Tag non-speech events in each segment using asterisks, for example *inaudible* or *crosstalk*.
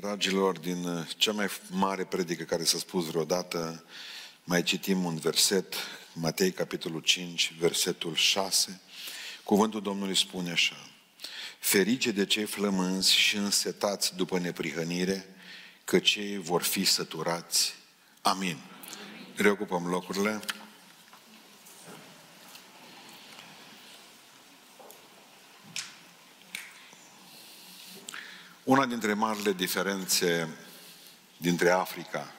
Dragilor, din uh, cea mai mare predică care s-a spus vreodată, mai citim un verset, Matei, capitolul 5, versetul 6. Cuvântul Domnului spune așa, Ferice de cei flămânzi și însetați după neprihănire, că cei vor fi săturați. Amin. Reocupăm locurile. Una dintre marile diferențe dintre Africa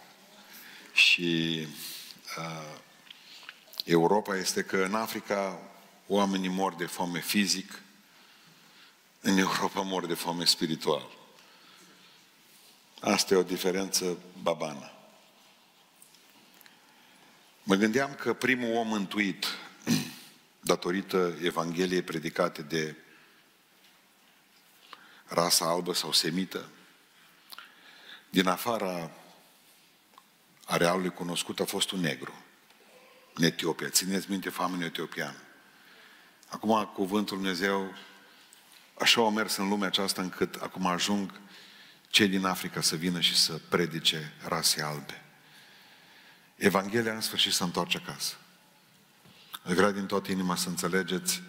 și uh, Europa este că în Africa oamenii mor de foame fizic, în Europa mor de foame spiritual. Asta e o diferență babană. Mă gândeam că primul om mântuit, *clears throat* datorită Evangheliei predicate de rasa albă sau semită, din afara arealului cunoscut a fost un negru, în Etiopia. Țineți minte famenul etiopian. Acum cuvântul Dumnezeu așa au mers în lumea aceasta încât acum ajung cei din Africa să vină și să predice rase albe. Evanghelia în sfârșit să întoarce acasă. Vreau din toată inima să înțelegeți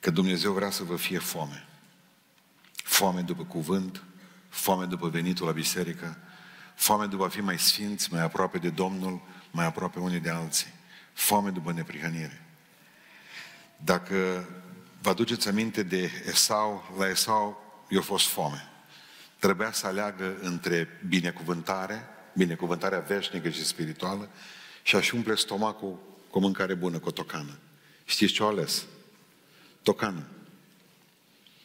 că Dumnezeu vrea să vă fie foame foame după cuvânt, foame după venitul la biserică, foame după a fi mai sfinți, mai aproape de Domnul, mai aproape unii de alții, foame după neprihănire. Dacă vă aduceți aminte de Esau, la Esau i-a fost foame. Trebuia să aleagă între binecuvântare, binecuvântarea veșnică și spirituală, și a-și umple stomacul cu o mâncare bună, cu o tocană. Știți ce a ales? Tocană.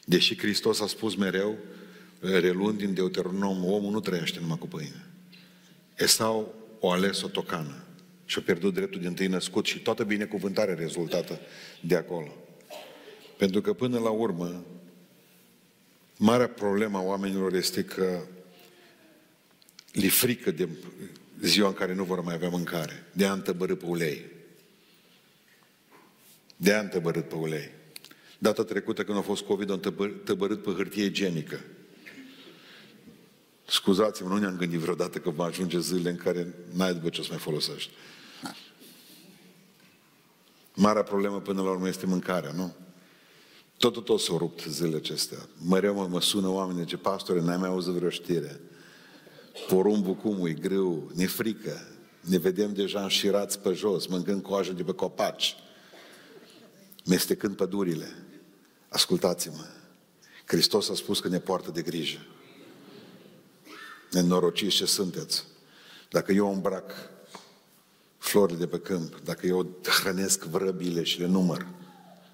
Deși Hristos a spus mereu, reluând din Deuteronom, omul nu trăiește numai cu pâine. Esau o ales o tocană și a pierdut dreptul de întâi născut și toată binecuvântarea rezultată de acolo. Pentru că până la urmă, marea problemă a oamenilor este că li frică de ziua în care nu vor mai avea mâncare. De a întăbărât pe ulei. De a întăbărât pe ulei. Data trecută când a fost COVID, am tăbărât pe hârtie igienică. Scuzați-mă, nu ne-am gândit vreodată că va ajunge zile în care n-ai după ce o să mai folosești. Marea problemă până la urmă este mâncarea, nu? Tot, tot s-au rupt zilele acestea. Mereu mă, mă sună oameni, ce pastore, n-ai mai auzit vreo știre. Porumbul cum e greu, ne frică. Ne vedem deja înșirați pe jos, mâncând coajă de pe copaci, mestecând pădurile. Ascultați-mă. Hristos a spus că ne poartă de grijă. Nenorociți ce sunteți. Dacă eu îmbrac florile de pe câmp, dacă eu hrănesc vrăbile și le număr,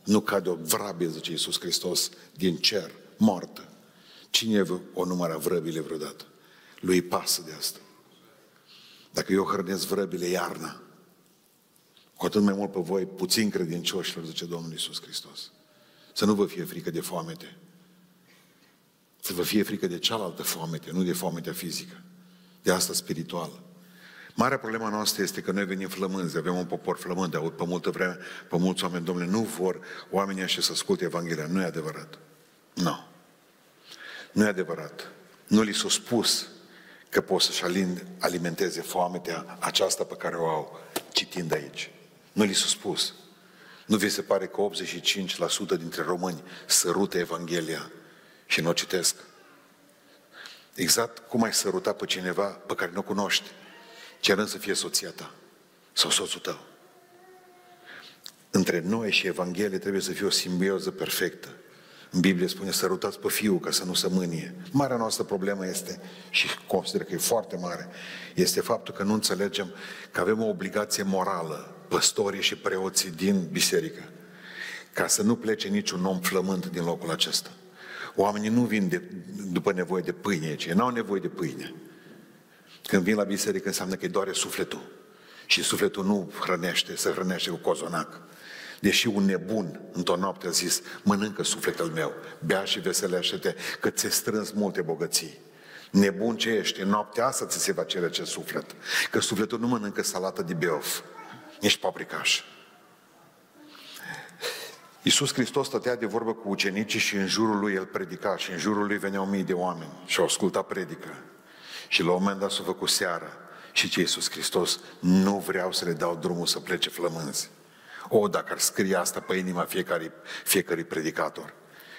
nu cade o vrabie, zice Iisus Hristos, din cer, moartă. Cine o număra vrăbile vreodată? Lui pasă de asta. Dacă eu hrănesc vrăbile iarna, cu atât mai mult pe voi, puțin credincioșilor, zice Domnul Iisus Hristos. Să nu vă fie frică de foamete. Să vă fie frică de cealaltă foamete, nu de foametea fizică. De asta spirituală. Marea problema noastră este că noi venim flămânzi, avem un popor flămând, aud pe multă vreme, pe mulți oameni, domnule, nu vor oamenii ăștia să asculte Evanghelia. Nu e adevărat. Nu. Nu e adevărat. Nu li s-a spus că pot să-și alimenteze foametea aceasta pe care o au citind aici. Nu li s-a spus. Nu vi se pare că 85% dintre români sărută Evanghelia și nu o citesc? Exact cum ai săruta pe cineva pe care nu o cunoști, cerând să fie soția ta sau soțul tău. Între noi și Evanghelie trebuie să fie o simbioză perfectă. În Biblie spune, sărutați pe fiul ca să nu se mânie. Marea noastră problemă este, și consider că e foarte mare, este faptul că nu înțelegem că avem o obligație morală păstorii și preoții din biserică, ca să nu plece niciun om flământ din locul acesta. Oamenii nu vin de, după nevoie de pâine, ci n-au nevoie de pâine. Când vin la biserică înseamnă că îi doare sufletul. Și sufletul nu hrănește, se hrănește cu cozonac. Deși un nebun într-o noapte a zis, mănâncă sufletul meu, bea și veselește-te, că ți-e strâns multe bogății. Nebun ce ești, în noaptea asta ți se va cere ce suflet. Că sufletul nu mănâncă salată de beof, Ești paprikaș. Iisus Hristos stătea de vorbă cu ucenicii și în jurul lui el predica și în jurul lui veneau mii de oameni și au ascultat predică. Și la un moment dat s-a făcut seara și ce Iisus Hristos nu vreau să le dau drumul să plece flămânzi. O, dacă ar scrie asta pe inima fiecare, fiecare predicator,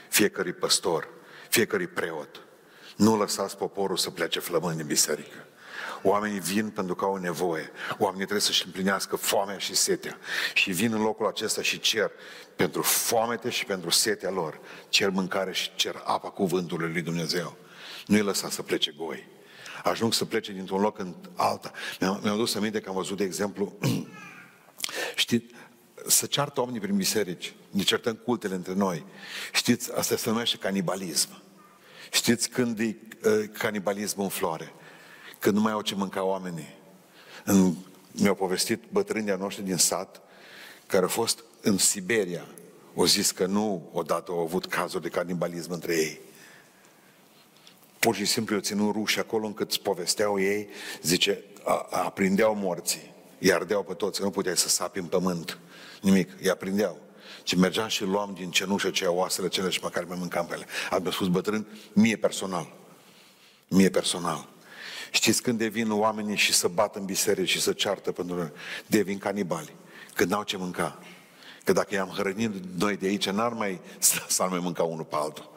fiecare păstor, fiecare preot, nu lăsați poporul să plece flămâni din biserică. Oamenii vin pentru că au nevoie. Oamenii trebuie să-și împlinească foamea și setea. Și vin în locul acesta și cer pentru foamete și pentru setea lor. Cer mâncare și cer apa cuvântului lui Dumnezeu. Nu-i lăsa să plece goi. Ajung să plece dintr-un loc în alta. Mi-am, mi-am dus aminte că am văzut, de exemplu, *clears throat* știți, să ceartă oamenii prin biserici, ne certăm cultele între noi. Știți, asta se numește canibalism. Știți când e uh, canibalismul în floare? Când nu mai au ce mânca oamenii. În, mi-au povestit bătrânii noștri din sat, care au fost în Siberia, au zis că nu odată au avut cazuri de canibalism între ei. Pur și simplu au ținut ruși acolo încât îți povesteau ei, zice, a, aprindeau morții, îi ardeau pe toți, nu puteai să sapi în pământ, nimic, îi aprindeau. Și mergeam și luam din cenușă ce oasele cele și pe care mai mâncam pe ele. Am spus bătrân, mie personal. Mie personal. Știți când devin oamenii și să bat în biserică și să ceartă pentru noi? Devin canibali. Când n-au ce mânca. Că dacă i-am hrănit noi de aici, n-ar mai, s-ar mai mânca unul pe altul.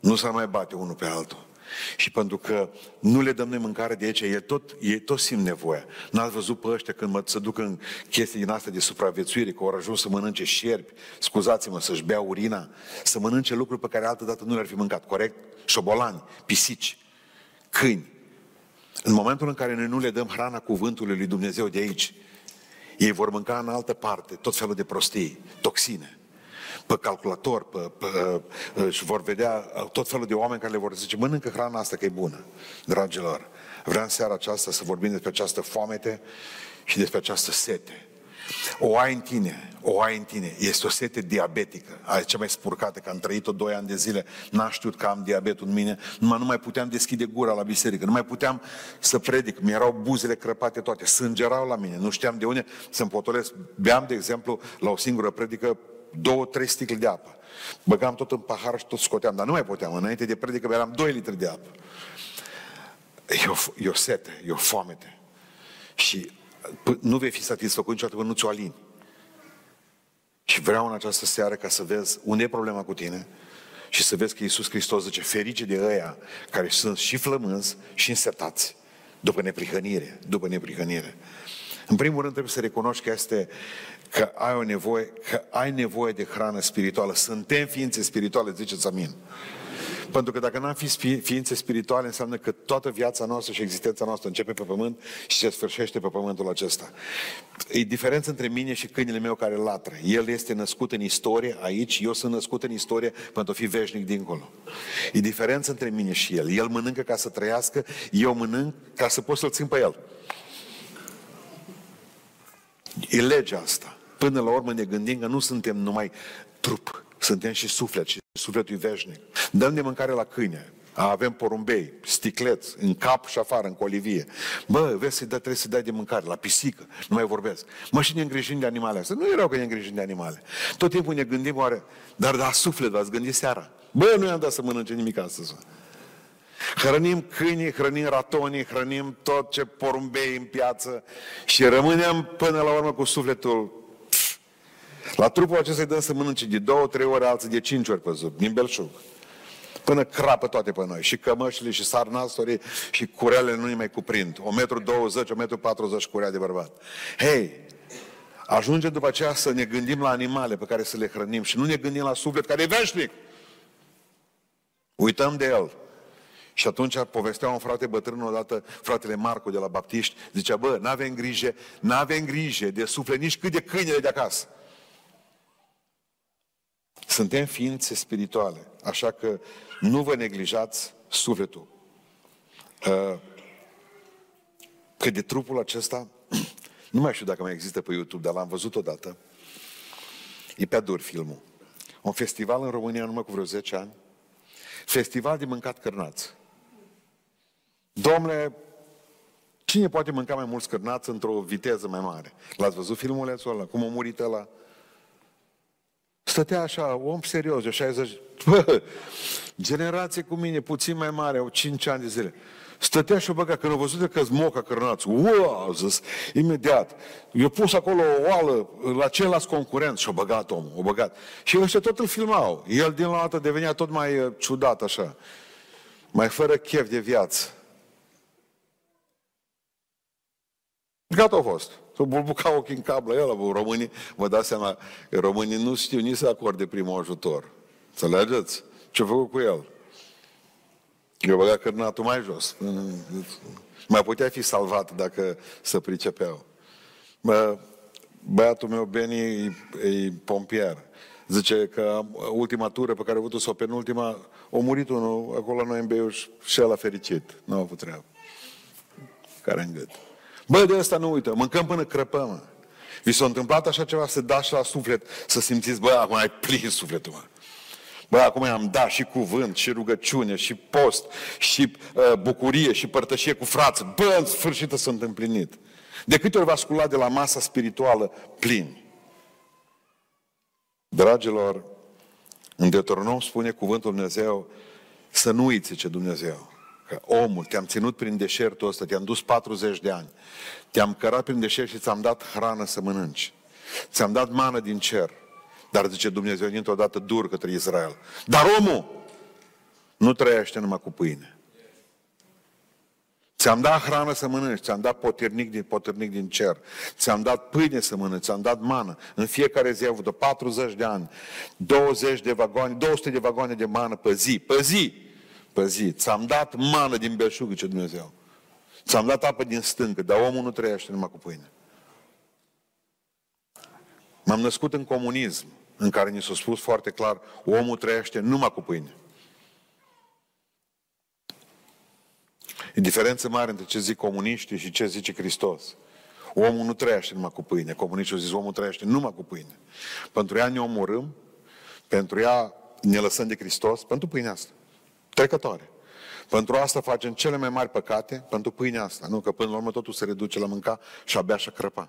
Nu s-ar mai bate unul pe altul. Și pentru că nu le dăm noi mâncare de aici, ei tot, ei tot simt nevoia. N-ați văzut pe ăștia când mă, se duc în chestii din astea de supraviețuire, că au ajuns să mănânce șerpi, scuzați-mă, să-și bea urina, să mănânce lucruri pe care altă dată nu le-ar fi mâncat, corect? Șobolani, pisici, câini. În momentul în care noi nu le dăm hrana cuvântului lui Dumnezeu de aici, ei vor mânca în altă parte tot felul de prostii, toxine pe calculator, pe, pe, și vor vedea tot felul de oameni care le vor zice, mănâncă hrana asta că e bună, dragilor. Vreau în seara aceasta să vorbim despre această foamete și despre această sete. O ai în tine, o ai în tine. Este o sete diabetică. Ai cea mai spurcată, că am trăit-o doi ani de zile, n-am știut că am diabetul în mine, numai nu mai puteam deschide gura la biserică, nu mai puteam să predic, mi-erau buzele crăpate toate, sângerau la mine, nu știam de unde să-mi potolesc. Beam, de exemplu, la o singură predică, două, trei sticle de apă. Băgam tot în pahar și tot scoteam, dar nu mai puteam. Înainte de predică beram 2 litri de apă. E o, e o sete, e o foamete. Și nu vei fi satisfăcut niciodată până nu ți-o alini. Și vreau în această seară ca să vezi unde e problema cu tine și să vezi că Iisus Hristos zice, ferice de ăia care sunt și flămânzi și însetați după neprihănire, după neprihănire. În primul rând trebuie să recunoști că este că ai o nevoie, că ai nevoie de hrană spirituală. Suntem ființe spirituale, ziceți amin. Pentru că dacă n-am fi ființe spirituale, înseamnă că toată viața noastră și existența noastră începe pe pământ și se sfârșește pe pământul acesta. E diferență între mine și câinele meu care latră. El este născut în istorie aici, eu sunt născut în istorie pentru a fi veșnic dincolo. E diferență între mine și el. El mănâncă ca să trăiască, eu mănânc ca să pot să-l țin pe el. E legea asta. Până la urmă ne gândim că nu suntem numai trup, suntem și suflet și sufletul e veșnic. Dăm de mâncare la câine, avem porumbei, sticleți, în cap și afară, în colivie. Bă, vezi să trebuie să dai de mâncare, la pisică, nu mai vorbesc. Mă, și ne îngrijim de animale astea. Nu erau că ne îngrijim de animale. Tot timpul ne gândim oare, dar da, suflet, ați gândit seara. Bă, nu i-am dat să mănânce nimic astăzi. Hrănim câinii, hrănim ratonii, hrănim tot ce porumbei în piață și rămânem până la urmă cu sufletul la trupul acesta îi dăm să mănânce de două, trei ori, alții de cinci ori pe zi, din belșug. Până crapă toate pe noi. Și cămășile, și sarnastorii, și curele nu-i mai cuprind. O metru 20, o metru 40 curea de bărbat. Hei, ajunge după aceea să ne gândim la animale pe care să le hrănim și nu ne gândim la suflet care e veșnic. Uităm de el. Și atunci povestea un frate bătrân odată, fratele Marco de la Baptiști, zicea, bă, n-avem grijă, n-avem grijă de suflet nici cât de câinele de acasă. Suntem ființe spirituale, așa că nu vă neglijați sufletul. Uh, că de trupul acesta, *clears throat* nu mai știu dacă mai există pe YouTube, dar l-am văzut odată, e pe dur filmul. Un festival în România, numai cu vreo 10 ani, festival de mâncat cărnați. Domnule, cine poate mânca mai mulți cărnați într-o viteză mai mare? L-ați văzut filmul ăla? Cum a murit ăla? Stătea așa, om serios, de 60, *laughs* bă, generație cu mine, puțin mai mare, au 5 ani de zile. Stătea și o băga, când au văzut că moca cărnați, wow, zis, imediat. Eu pus acolo o oală la ceilalți concurenți și o băgat omul, o băgat. Și ăștia tot îl filmau. El din la altă devenea tot mai uh, ciudat așa. Mai fără chef de viață. Gata a fost. Să bulbuca ochii în cap la el, românii, vă dați seama, românii nu știu nici să acorde primul ajutor. Înțelegeți? Ce-a făcut cu el? Eu băga cărnatul mai jos. Mai putea fi salvat dacă să pricepeau. Bă, băiatul meu, Beni, e, e pompier. Zice că ultima tură pe care a avut-o sau penultima, a murit unul acolo la noi în Beiuș și el a fericit. Nu a avut treabă. Care în gât. Bă, de asta nu uită, mâncăm până crăpăm. Vi s-a întâmplat așa ceva să dați la suflet, să simțiți, bă, acum ai plin sufletul, mă. Bă, acum am dat și cuvânt, și rugăciune, și post, și uh, bucurie, și părtășie cu frață. Bă, în sfârșit sunt împlinit. De câte ori v-ați de la masa spirituală plin? Dragilor, în Deuteronom spune cuvântul Dumnezeu să nu uiți ce Dumnezeu. Că omul, te-am ținut prin deșertul ăsta, te-am dus 40 de ani, te-am cărat prin deșert și ți-am dat hrană să mănânci. Ți-am dat mană din cer. Dar zice Dumnezeu dintr-o dată dur către Israel. Dar omul nu trăiește numai cu pâine. Ți-am dat hrană să mănânci, ți-am dat potirnic din, potirnic din cer, ți-am dat pâine să mănânci, ți-am dat mană. În fiecare zi, avut 40 de ani, 20 de vagoane, 200 de vagoane de mană pe zi, pe zi, pe zi. Ți-am dat mană din belșug, ce Dumnezeu. Ți-am dat apă din stâncă, dar omul nu trăiește numai cu pâine. M-am născut în comunism în care ni s-a spus foarte clar, omul trăiește numai cu pâine. E diferență mare între ce zic comuniștii și ce zice Hristos. Omul nu trăiește numai cu pâine. Comuniștii au zis, omul trăiește numai cu pâine. Pentru ea ne omorâm, pentru ea ne lăsăm de Hristos, pentru pâinea asta. Trecătoare. Pentru asta facem cele mai mari păcate, pentru pâinea asta. Nu, că până la urmă totul se reduce la mânca și abia și crăpa.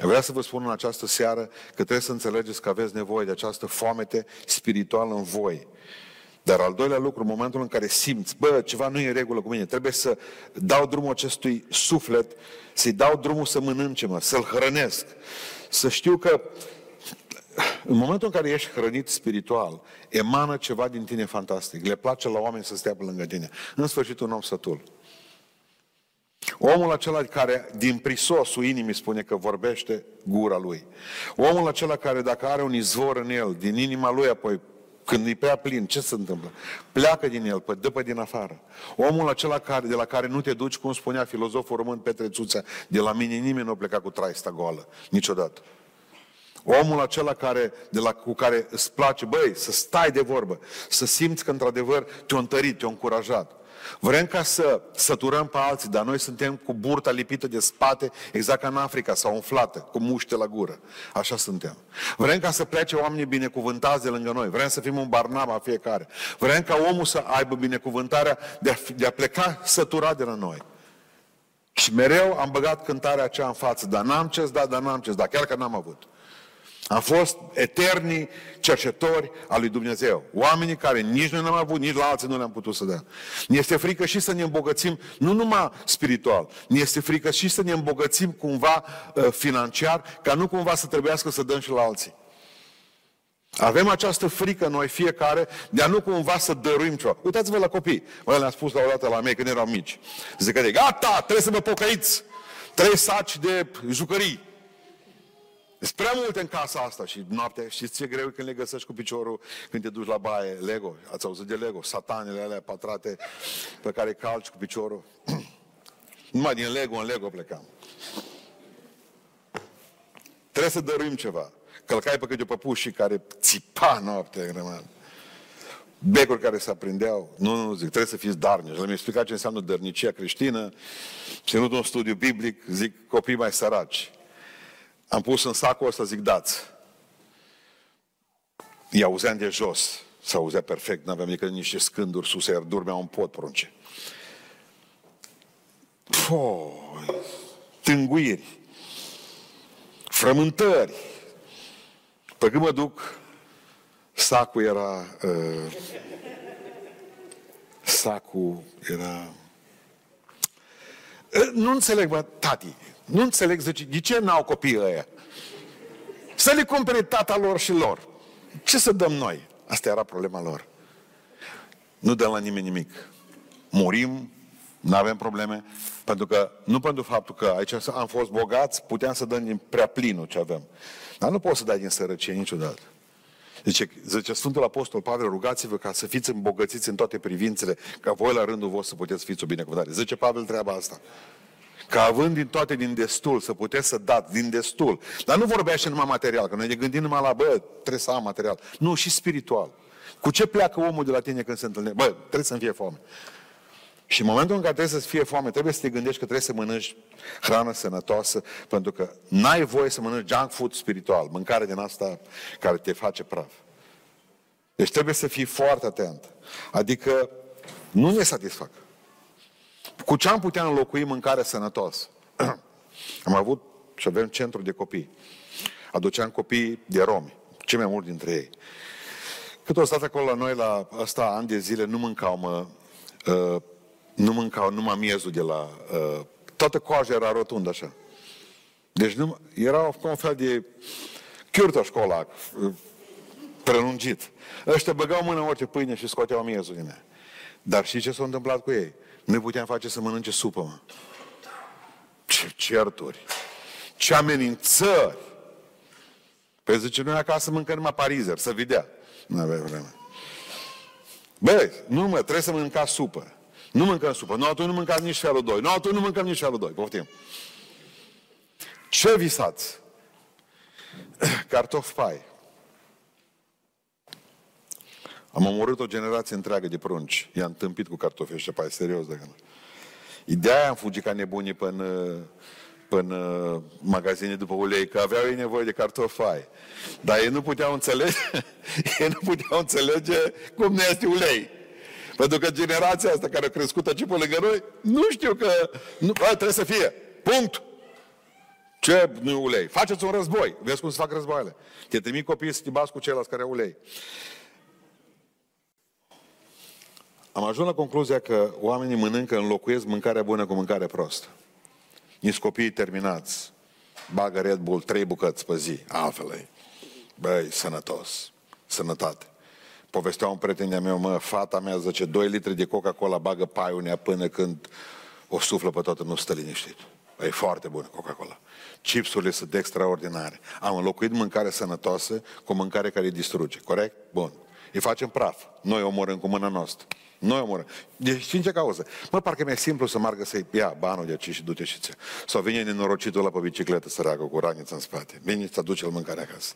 Vreau să vă spun în această seară că trebuie să înțelegeți că aveți nevoie de această foamete spirituală în voi. Dar al doilea lucru, în momentul în care simți, bă, ceva nu e în regulă cu mine, trebuie să dau drumul acestui suflet, să-i dau drumul să mănânce, mă, să-l hrănesc. Să știu că în momentul în care ești hrănit spiritual, emană ceva din tine fantastic. Le place la oameni să stea pe lângă tine. În sfârșit, un om sătul. Omul acela care din prisosul inimii spune că vorbește gura lui. Omul acela care dacă are un izvor în el, din inima lui apoi când e prea plin, ce se întâmplă? Pleacă din el, dă pe din afară. Omul acela care, de la care nu te duci, cum spunea filozoful român Petre Țuțea, de la mine nimeni nu a plecat cu traista goală, niciodată. Omul acela care, de la, cu care îți place, băi, să stai de vorbă, să simți că într-adevăr te-a întărit, te-a încurajat. Vrem ca să săturăm pe alții, dar noi suntem cu burta lipită de spate, exact ca în Africa, sau umflată, cu muște la gură. Așa suntem. Vrem ca să plece oamenii binecuvântați de lângă noi. Vrem să fim un barnaba fiecare. Vrem ca omul să aibă binecuvântarea de a, de a pleca săturat de la noi. Și mereu am băgat cântarea aceea în față, dar n-am ce da, dar n-am ce da, chiar că n-am avut. Am fost eternii cercetori al lui Dumnezeu. Oamenii care nici noi n-am avut, nici la alții nu le-am putut să dea. Ne este frică și să ne îmbogățim, nu numai spiritual, ne este frică și să ne îmbogățim cumva uh, financiar, ca nu cumva să trebuiască să dăm și la alții. Avem această frică noi fiecare de a nu cumva să dăruim ceva. Uitați-vă la copii. Mă, le-am spus la o dată la mei când erau mici. Zic că gata, trebuie să mă pocăiți. Trei saci de jucării. Sunt prea multe în casa asta și noaptea, știți ce greu când le găsești cu piciorul când te duci la baie, Lego, ați auzit de Lego, satanele alea patrate pe care calci cu piciorul. *clears throat* Numai din Lego în Lego plecam. Trebuie să dăruim ceva. Călcai pe câte o păpuși care țipa noaptea grămadă. Becuri care se aprindeau. Nu, nu, zic, trebuie să fiți darnici. Le-am explicat ce înseamnă dărnicia creștină. Ținut un studiu biblic, zic, copii mai săraci. Am pus în sacul ăsta, zic, dați. I auzeam de jos. Se auzea perfect, nu aveam decât niște scânduri sus, iar dormeau un pot prunce. Poi, tânguiri, frământări, Pe când mă duc, sacul era... Uh, sacul era... Uh, nu înțeleg, mă, tati. Nu înțeleg, zice, de ce n-au copii ăia? Să le cumpere tata lor și lor. Ce să dăm noi? Asta era problema lor. Nu dăm la nimeni nimic. Murim, nu avem probleme, pentru că, nu pentru faptul că aici am fost bogați, puteam să dăm din prea plinul ce avem. Dar nu poți să dai din sărăcie niciodată. Zice, zice Sfântul Apostol Pavel, rugați-vă ca să fiți îmbogățiți în toate privințele, ca voi la rândul vostru să puteți fiți o binecuvântare. Zice Pavel treaba asta. Ca având din toate din destul, să puteți să dați din destul. Dar nu vorbește numai material, că noi ne gândim numai la, bă, trebuie să am material. Nu, și spiritual. Cu ce pleacă omul de la tine când se întâlnește? Bă, trebuie să-mi fie foame. Și în momentul în care trebuie să-ți fie foame, trebuie să te gândești că trebuie să mănânci hrană sănătoasă, pentru că n-ai voie să mănânci junk food spiritual, mâncare din asta care te face praf. Deci trebuie să fii foarte atent. Adică nu ne satisfac. Cu ce am putea înlocui mâncare sănătoasă? *clears throat* am avut și avem centru de copii. Aduceam copii de romi, cei mai mulți dintre ei. Cât o stat acolo la noi, la asta ani de zile, nu mâncau, mă, uh, nu mâncau numai miezul de la... Uh, toată coaja era rotundă așa. Deci nu, era un fel de chiurtă școala, uh, prelungit. Ăștia băgau mână în orice pâine și scoteau miezul din ea. Dar și ce s-a întâmplat cu ei? Nu puteam face să mănânce supă, mă. Ce certuri! Ce amenințări! Păi zice, noi acasă mâncăm numai parizer, să vedea. Nu avea vreme. Băi, nu mă, trebuie să mânca supă. Nu mâncăm supă. Nu, atunci nu mâncăm nici felul 2. Nu, atunci nu mâncăm nici felul 2. Poftim. Ce visați? Cartofi pai. Am omorât o generație întreagă de prunci. I-am tâmpit cu cartofi ăștia pai, serios de gând. Ideea am fugit ca nebunii până, până magazine după ulei, că aveau ei nevoie de cartofai. Dar ei nu puteau înțelege, *laughs* ei nu puteau înțelege cum nu este ulei. Pentru că generația asta care a crescut aici pe lângă noi, nu știu că nu, a, trebuie să fie. Punct. Ce nu ulei? Faceți un război. Vezi cum se fac războaiele. Te trimit copiii să te bați cu ceilalți care au ulei. Am ajuns la concluzia că oamenii mănâncă, înlocuiesc mâncarea bună cu mâncare prostă. Nici copiii terminați. Bagă Red Bull trei bucăți pe zi. Altfel Băi, sănătos. Sănătate. Povestea un prieten de meu, mă, fata mea zice, 2 litri de Coca-Cola bagă paiul nea până când o suflă pe toată, nu stă liniștit. E foarte bună Coca-Cola. Chipsurile sunt extraordinare. Am înlocuit mâncare sănătoasă cu mâncare care îi distruge. Corect? Bun. Îi facem praf. Noi omorâm cu mâna noastră. Noi omorâm. Deci știi ce cauză? Mă, parcă mi-e simplu să margă să-i ia banul de aici și du-te și ți Sau vine nenorocitul ăla pe bicicletă săracă cu raniță în spate. Vine să aduce el mâncare acasă.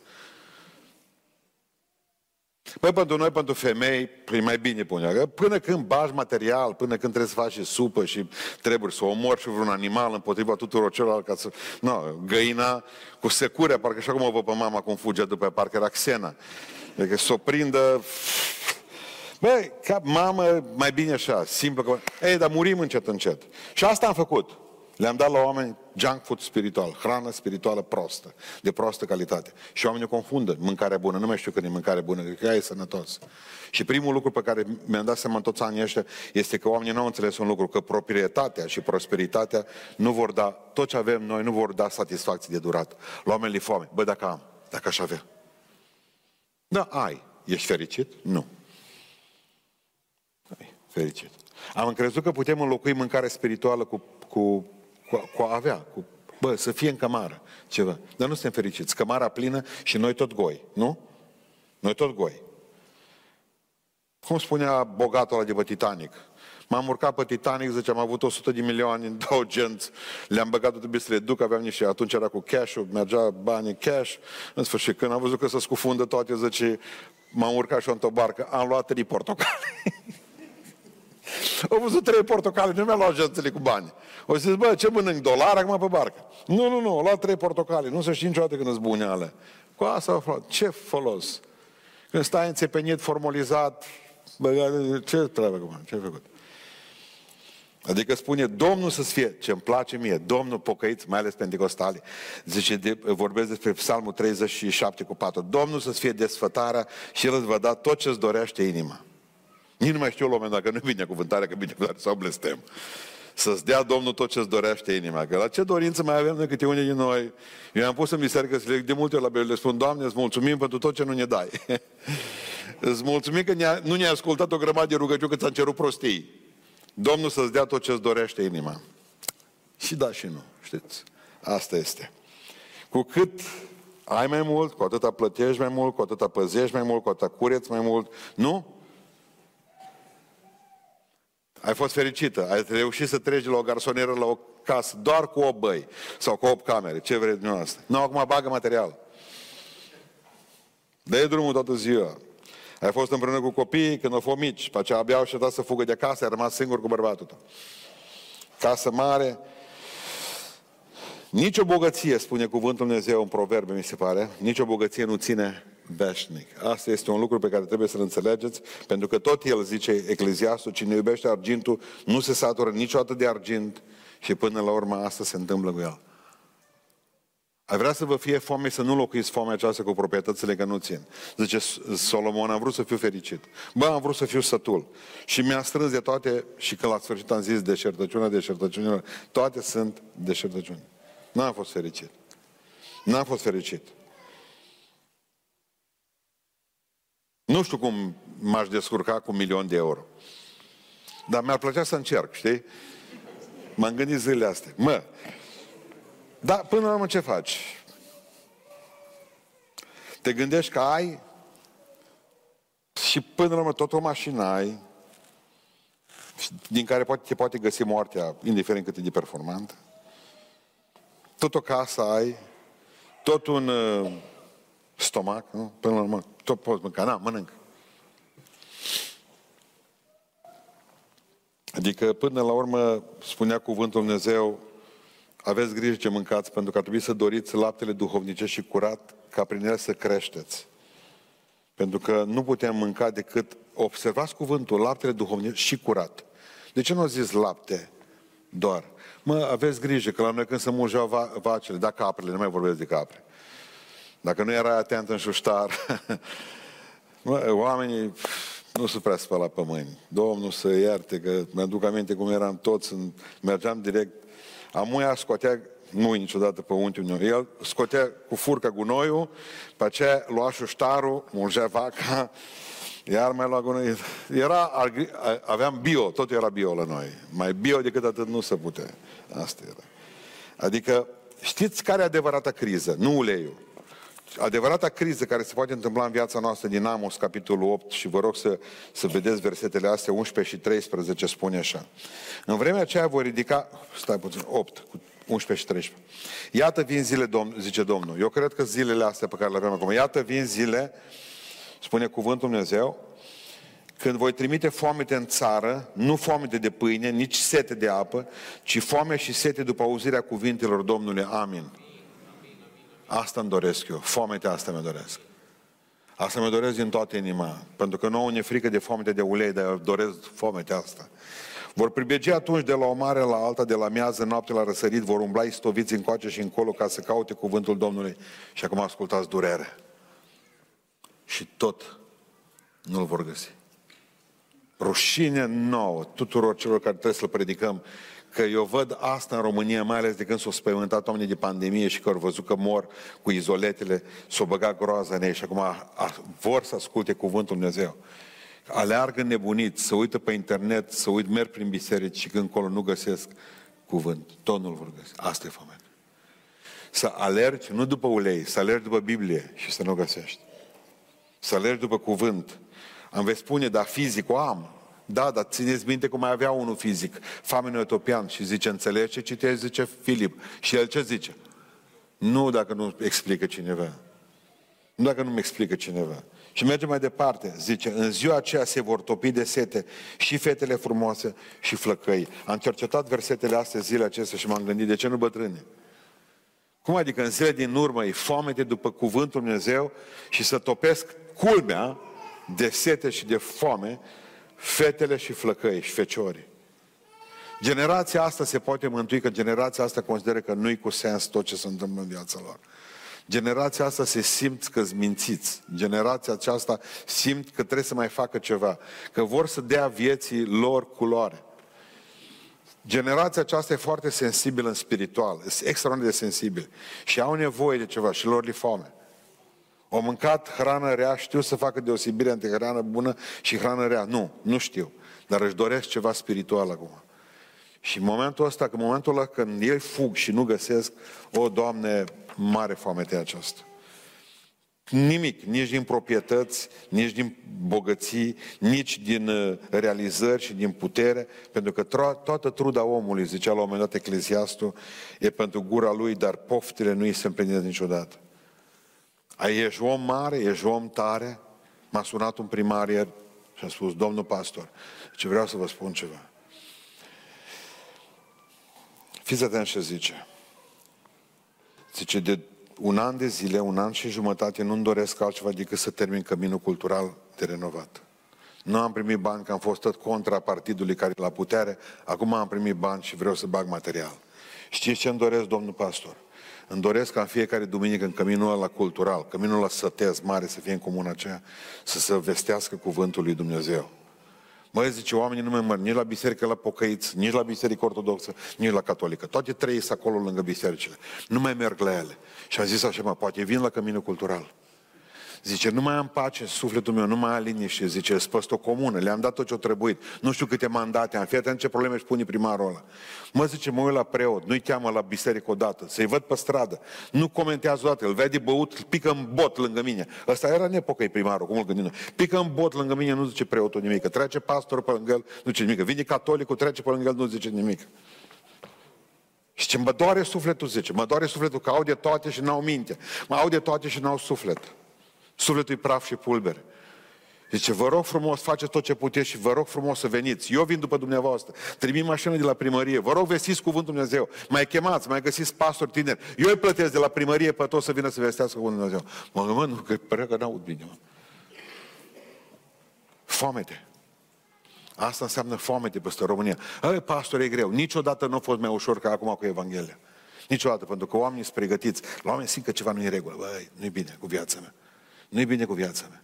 Păi pentru noi, pentru femei, e mai bine pune. Că până când bagi material, până când trebuie să faci și supă și trebuie să omori și vreun animal împotriva tuturor celor ca să... No, găina cu securea, parcă așa cum o văd pe mama cum fuge după parcă era Xena. Adică să o prindă... Băi, ca mamă, mai bine așa, simplu că... Ei, dar murim încet, încet. Și asta am făcut. Le-am dat la oameni junk food spiritual, hrană spirituală prostă, de prostă calitate. Și oamenii confundă mâncarea bună. Nu mai știu când e mâncare bună, că ea e sănătos. Și primul lucru pe care mi-am dat seama în toți anii ăștia este că oamenii nu au înțeles un lucru, că proprietatea și prosperitatea nu vor da, tot ce avem noi nu vor da satisfacții de durat. La oamenii foame. Bă, dacă am, dacă aș avea. Da, ai. Ești fericit? Nu. Ai, fericit. Am crezut că putem înlocui mâncarea spirituală cu, cu cu, cu a avea, cu, bă, să fie în cămară, ceva. Dar nu suntem fericiți. Cămara plină și noi tot goi, nu? Noi tot goi. Cum spunea bogatul ăla de pe Titanic? M-am urcat pe Titanic, zice, am avut 100 de milioane în două genți, le-am băgat, trebuie să le duc, aveam niște, atunci era cu cash-ul, mergea banii cash, în sfârșit, când am văzut că se scufundă toate, zice, m-am urcat și eu într-o barcă, am luat trei portocale. *laughs* Au văzut trei portocale, nu mi-a luat jantele cu bani. O zis, bă, ce mănânc, dolar acum pe barcă? Nu, nu, nu, au luat trei portocale, nu se știe niciodată când îți bune alea. Cu asta au aflat. Ce folos? Când stai înțepenit, formalizat, bă, ce treabă acum? Ce ai făcut? Adică spune, Domnul să-ți fie, ce îmi place mie, Domnul pocăiți, mai ales pentecostali, zice, de, vorbesc despre Psalmul 37 cu 4, Domnul să-ți fie desfătarea și El îți va da tot ce-ți dorește inima. Nici nu mai știu la dacă nu vine cuvântarea, că binecuvântare sau blestem. Să-ți dea Domnul tot ce-ți dorește inima. Că la ce dorință mai avem noi câte unii din noi? Eu am pus în biserică să le de multe ori la Biblie, le spun, Doamne, îți mulțumim pentru tot ce nu ne dai. *laughs* îți mulțumim că ne nu ne-ai ascultat o grămadă de rugăciuni că ți-am cerut prostii. Domnul să-ți dea tot ce-ți dorește inima. Și da și nu, știți. Asta este. Cu cât ai mai mult, cu atâta plătești mai mult, cu atâta păzești mai mult, cu atâta cureți mai mult. Nu? Ai fost fericită, ai reușit să treci de la o garsonieră la o casă doar cu 8 băi sau cu 8 camere, ce vreți dumneavoastră. Nu, acum bagă material. dă drumul toată ziua. Ai fost împreună cu copiii când au fost mici, pe aceea abia au șetat să fugă de acasă, ai rămas singur cu bărbatul tău. Casă mare. Nici o bogăție, spune cuvântul Dumnezeu în proverbe, mi se pare, nici o bogăție nu ține veșnic. Asta este un lucru pe care trebuie să-l înțelegeți, pentru că tot el zice, Ecleziastul, cine iubește argintul, nu se satură niciodată de argint și până la urmă asta se întâmplă cu el. Ai vrea să vă fie foame să nu locuiți foamea aceasta cu proprietățile că nu țin. Zice Solomon, am vrut să fiu fericit. Bă, am vrut să fiu sătul. Și mi-a strâns de toate și că la sfârșit am zis deșertăciunea deșertăciunilor, toate sunt deșertăciuni. N-am fost fericit. N-am fost fericit. Nu știu cum m-aș descurca cu un milion de euro. Dar mi-ar plăcea să încerc, știi? M-am gândit zilele astea. Mă, dar până la urmă ce faci? Te gândești că ai și până la urmă tot o mașină ai din care poate, te poate găsi moartea, indiferent cât e de performant. Tot o casă ai, tot un uh, stomac, nu? Până la urmă, tot poți mânca, na, mănânc. Adică, până la urmă, spunea cuvântul Dumnezeu, aveți grijă ce mâncați, pentru că ar trebui să doriți laptele duhovnice și curat, ca prin el să creșteți. Pentru că nu putem mânca decât, observați cuvântul, laptele duhovnice și curat. De ce nu au zis lapte doar? Mă, aveți grijă că la noi când se mulgeau va, vacile, da caprele, nu mai vorbesc de capre. Dacă nu erai atent în șuștar, *laughs* mă, oamenii nu se prea spăla pe mâini. Domnul să ierte, că mi-aduc aminte cum eram toți, în, mergeam direct Amuia scotea, nu niciodată pe unchiul meu, el scotea cu furca gunoiul, pe aceea lua șuștarul, mulgea vaca, iar mai lua gunoi. Era, aveam bio, tot era bio la noi. Mai bio decât atât nu se putea. Asta era. Adică, știți care e adevărata criză? Nu uleiul. Adevărata criză care se poate întâmpla în viața noastră din Amos, capitolul 8, și vă rog să, să vedeți versetele astea, 11 și 13, spune așa. În vremea aceea voi ridica, stai puțin, 8, cu 11 și 13. Iată vin zile, domn, zice Domnul. Eu cred că zilele astea pe care le avem acum, iată vin zile, spune cuvântul Dumnezeu, când voi trimite foamete în țară, nu foamete de pâine, nici sete de apă, ci foame și sete după auzirea cuvintelor Domnului. Amin. Asta îmi doresc eu. Foamete asta mi doresc. Asta mi doresc din toată inima. Pentru că nouă ne frică de foamete de ulei, dar eu doresc foamete asta. Vor pribege atunci de la o mare la alta, de la miază, noapte la răsărit, vor umbla istoviți încoace și încolo ca să caute cuvântul Domnului. Și acum ascultați durere. Și tot nu-l vor găsi. Rușine nouă tuturor celor care trebuie să-l predicăm că eu văd asta în România, mai ales de când s-au spăimântat oamenii de pandemie și că au văzut că mor cu izoletele, s-au băgat groaza în ei și acum a, a, vor să asculte cuvântul Dumnezeu. Aleargă nebunit, să uită pe internet, să uit, merg prin biserici și când încolo nu găsesc cuvânt. Tot nu-l vor găsi. Asta e foame. Să alergi nu după ulei, să alergi după Biblie și să nu găsești. Să alergi după cuvânt. Am vei spune, dar fizic o am. Da, dar țineți minte cum mai avea unul fizic, famenul etopian, și zice, înțelegi ce citești? Zice Filip. Și el ce zice? Nu dacă nu explică cineva. Nu dacă nu-mi explică cineva. Și merge mai departe, zice, în ziua aceea se vor topi de sete și fetele frumoase și flăcăi. Am cercetat versetele astea zile acestea și m-am gândit, de ce nu bătrâne? Cum adică în zile din urmă e foamete după cuvântul Dumnezeu și să topesc culmea de sete și de foame fetele și flăcăi și feciorii. Generația asta se poate mântui că generația asta consideră că nu-i cu sens tot ce se întâmplă în viața lor. Generația asta se simt că mințiți. Generația aceasta simt că trebuie să mai facă ceva. Că vor să dea vieții lor culoare. Generația aceasta e foarte sensibilă în spiritual, e extraordinar de sensibil și au nevoie de ceva și lor li foame. Au mâncat hrană rea, știu să facă deosebire între hrană bună și hrană rea. Nu, nu știu. Dar își doresc ceva spiritual acum. Și în momentul ăsta, că în momentul ăla când ei fug și nu găsesc, o, Doamne, mare foamete aceasta. Nimic, nici din proprietăți, nici din bogății, nici din uh, realizări și din putere, pentru că toată truda omului, zicea la un moment dat Ecleziastul, e pentru gura lui, dar poftele nu îi se împlinesc niciodată. Ai, ești om mare, ești om tare, m-a sunat un primar ieri și a spus, domnul pastor, ce vreau să vă spun ceva. Fiți atent ce zice. Zice, de un an de zile, un an și jumătate, nu-mi doresc altceva decât să termin căminul cultural de renovat. Nu am primit bani, că am fost tot contra partidului care e la putere, acum am primit bani și vreau să bag material. Știți ce îmi doresc, domnul pastor? Îmi doresc ca în fiecare duminică, în căminul ăla cultural, căminul ăla sătez mare să fie în comuna aceea, să se vestească cuvântul lui Dumnezeu. Mă, zice, oamenii nu mai măr nici la biserică la pocăiți, nici la biserică ortodoxă, nici la catolică. Toate trei sunt acolo lângă bisericile. Nu mai merg la ele. Și am zis așa, mă, poate vin la căminul cultural. Zice, nu mai am pace în sufletul meu, nu mai am liniște. Zice, spăst o comună, le-am dat tot ce-o trebuit. Nu știu câte mandate am. Fii atent ce probleme își pune primarul ăla. Mă zice, mă uit la preot, nu-i cheamă la biserică odată, să-i văd pe stradă. Nu comentează odată, îl vede băut, pică în bot lângă mine. Ăsta era în epocă primarul, cum îl gândim Pică în bot lângă mine, nu zice preotul nimic. Trece pastorul pe lângă el, nu zice nimic. Vine catolicul, trece pe lângă el, nu zice nimic. Și ce mă doare sufletul, zice, mă doare sufletul că au de toate și n-au minte. Mă au de toate și n-au suflet. Sufletul e praf și pulbere. Zice, vă rog frumos, faceți tot ce puteți și vă rog frumos să veniți. Eu vin după dumneavoastră. Trimit mașină de la primărie. Vă rog, vestiți cuvântul Dumnezeu. Mai chemați, mai găsiți pastori tineri. Eu îi plătesc de la primărie pe toți să vină să vestească cuvântul Dumnezeu. Mă gândesc, nu, că părea că n-aud bine. Mă. Foamete. Asta înseamnă foamete peste România. Ei, pastor, e greu. Niciodată nu a fost mai ușor ca acum cu Evanghelia. Niciodată, pentru că oamenii sunt pregătiți. La oameni simt că ceva nu e regulă. Băi, nu e bine cu viața mea. Nu e bine cu viața mea.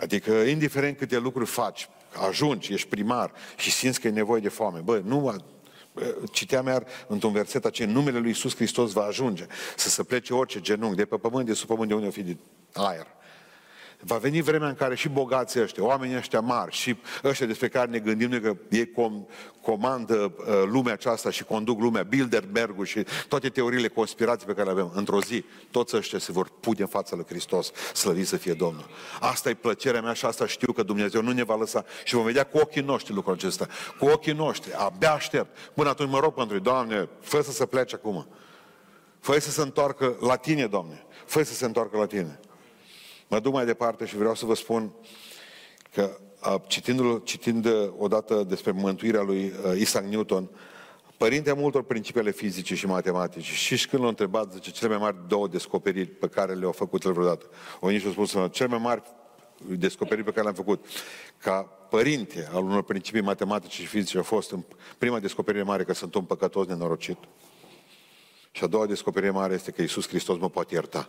Adică, indiferent câte lucruri faci, ajungi, ești primar și simți că e nevoie de foame, bă, nu citeam iar într-un verset aceea, numele lui Iisus Hristos va ajunge să se plece orice genunchi de pe pământ, de sub pământ, de unde o fi de aer. Va veni vremea în care și bogații ăștia, oamenii ăștia mari și ăștia despre care ne gândim noi că ei com, comandă uh, lumea aceasta și conduc lumea, Bilderbergul și toate teoriile conspirații pe care le avem, într-o zi, toți ăștia se vor pune în fața lui Hristos, slăvit să fie Domnul. Asta e plăcerea mea și asta știu că Dumnezeu nu ne va lăsa și vom vedea cu ochii noștri lucrul acesta. Cu ochii noștri, abia aștept. Până atunci mă rog pentru Doamne, fă să se plece acum. Fă să se întoarcă la tine, Doamne. Fă să se întoarcă la tine. Mă duc mai departe și vreau să vă spun că citind, citind odată despre mântuirea lui Isaac Newton, părintea multor principii ale fizice și matematice. Și când l-a întrebat, zice, cele mai mari două descoperiri pe care le-au făcut el vreodată. O nici a spus, cele mai mari descoperiri pe care le-am făcut. Ca părinte al unor principii matematice și fizice a fost în prima descoperire mare că sunt un păcătos nenorocit. Și a doua descoperire mare este că Iisus Hristos mă poate ierta.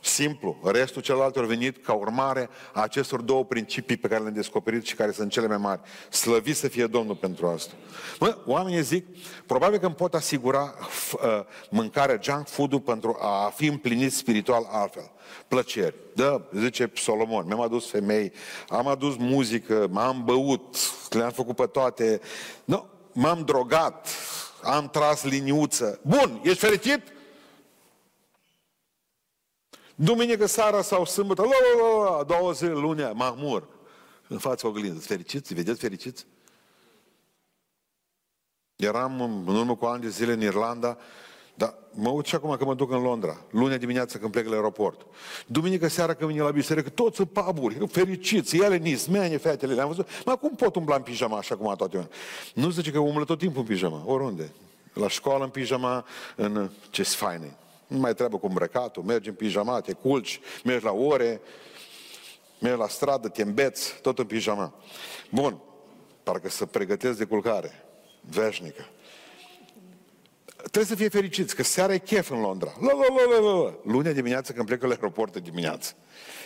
Simplu. Restul celălalt a venit ca urmare a acestor două principii pe care le-am descoperit și care sunt cele mai mari. Slăvit să fie Domnul pentru asta. Mă, oamenii zic, probabil că îmi pot asigura uh, mâncarea junk food pentru a fi împlinit spiritual altfel. Plăceri. Da, zice Solomon, mi-am adus femei, am adus muzică, m-am băut, le-am făcut pe toate. Nu, m-am drogat, am tras liniuță. Bun, ești fericit? Duminică seara sau sâmbătă, la, la, la, la, două zile, lunea, mahmur, în fața oglinzii. Fericiți? Vedeți fericiți? Eram în urmă cu ani de zile în Irlanda, dar mă uit și acum că mă duc în Londra, lunea dimineața când plec la aeroport. Duminică seara când vine la biserică, toți sunt paburi, fericiți, ele nis, mene, fetele, le-am văzut. Mă, cum pot umbla în pijama așa cum a toate oameni? Nu zice că umblă tot timpul în pijama, oriunde. La școală în pijama, în ce faine. Nu mai trebuie cu îmbrăcatul, mergi în pijama, te culci, mergi la ore, mergi la stradă, te îmbeți, tot în pijama. Bun. parcă să pregătesc de culcare veșnică. Trebuie să fie fericiți, că seara e chef în Londra. La, la, la, la, la. Lunea dimineață când plec la aeroport de dimineață.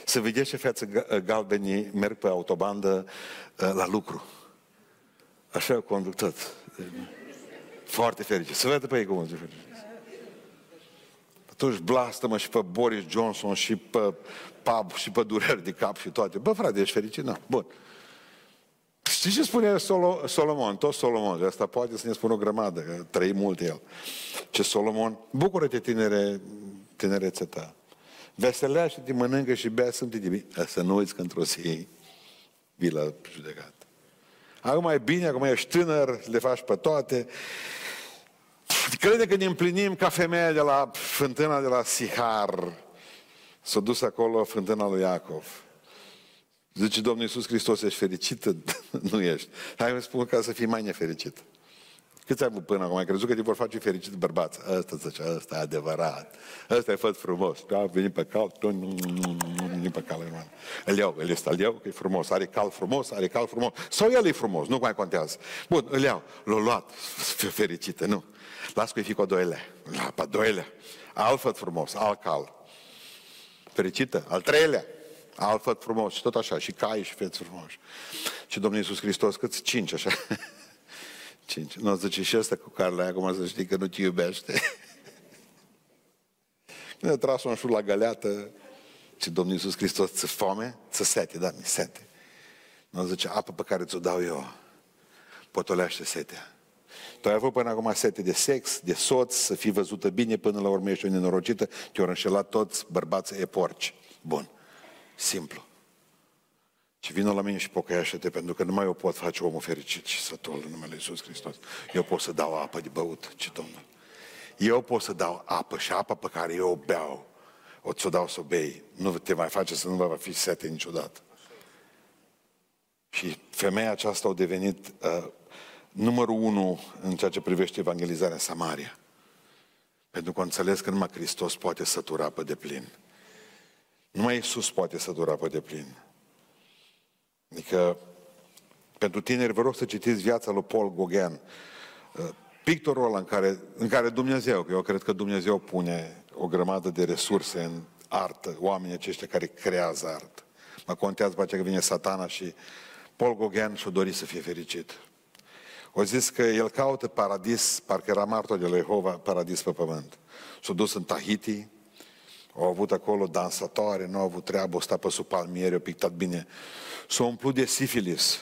Să vedeți ce fețe galbenii merg pe autobandă uh, la lucru. Așa eu conduc tot. Foarte fericit. Să vedă pe ei cum se fericit. Atunci blastă-mă și pe Boris Johnson și pe pub și pe dureri de cap și toate. Bă, frate, ești fericit? Nu. Bun. Știi ce spune Solo, Solomon? Tot Solomon. Asta poate să ne spună o grămadă, că trăi mult el. Ce Solomon? Bucură-te, tinere, tinerețe ta. Veselește-te, mănâncă și bea, sunt de bine. Să nu uiți că într-o zi vii la judecat. Acum e bine, acum ești tânăr, le faci pe toate. Crede că ne împlinim ca femeia de la fântâna de la Sihar. S-a dus acolo fântâna lui Iacov. Zice Domnul Iisus Hristos, ești fericită? *laughs* nu ești. Hai să spun ca să fii mai nefericit. Cât ai avut până acum? Ai crezut că te vor face fericit bărbați? Ăsta zice, ăsta e adevărat. Ăsta e făt frumos. Da, veni pe cal, nu, nu, nu, nu, veni pe cal, irman. Îl iau, îl este, îl iau, că e frumos. Are cal frumos, are cal frumos. Sau el e frumos, nu mai contează. Bun, îl iau, l-a luat, fiu fericită, nu. Las că e fi cu a doilea. La, pe doilea. Alt făt frumos, alt cal. Fericită, al treilea alt făt frumos și tot așa, și cai și feți frumoși. Și Domnul Iisus Hristos, câți? Cinci, așa. *laughs* Cinci. Nu, zice și ăsta cu care la acum să știi că nu te iubește. *laughs* Când a tras un șur la găleată, și Domnul Iisus Hristos ți foame, ți sete, da, mi sete. Nu zice, apă pe care ți-o dau eu, potolește setea. Tu ai avut până acum sete de sex, de soț, să fii văzută bine, până la urmă ești o nenorocită, te-au înșelat toți bărbații e porci. Bun. Simplu. Și vină la mine și pocăiește-te, pentru că nu mai eu pot face omul fericit și sătul în numele Iisus Hristos. Eu pot să dau apă de băut, ce Domnul. Eu pot să dau apă și apa pe care eu o beau, o ți-o dau să o bei. Nu te mai face să nu va fi sete niciodată. Și femeia aceasta a devenit uh, numărul unu în ceea ce privește evangelizarea Samaria. Pentru că înțeles că numai Hristos poate sătura pe deplin. Numai Iisus poate să dura pe deplin. Adică, pentru tineri, vă rog să citiți viața lui Paul Gauguin, uh, pictorul ăla în care, în care Dumnezeu, că eu cred că Dumnezeu pune o grămadă de resurse în artă, oamenii aceștia care creează artă. Mă contează pe că vine satana și Paul Gauguin și-a dorit să fie fericit. O zis că el caută paradis, parcă era martor de la Jehova, paradis pe pământ. S-a dus în Tahiti, au avut acolo dansatoare, nu au avut treabă, au stat pe sub palmiere, au pictat bine. S-au umplut de sifilis.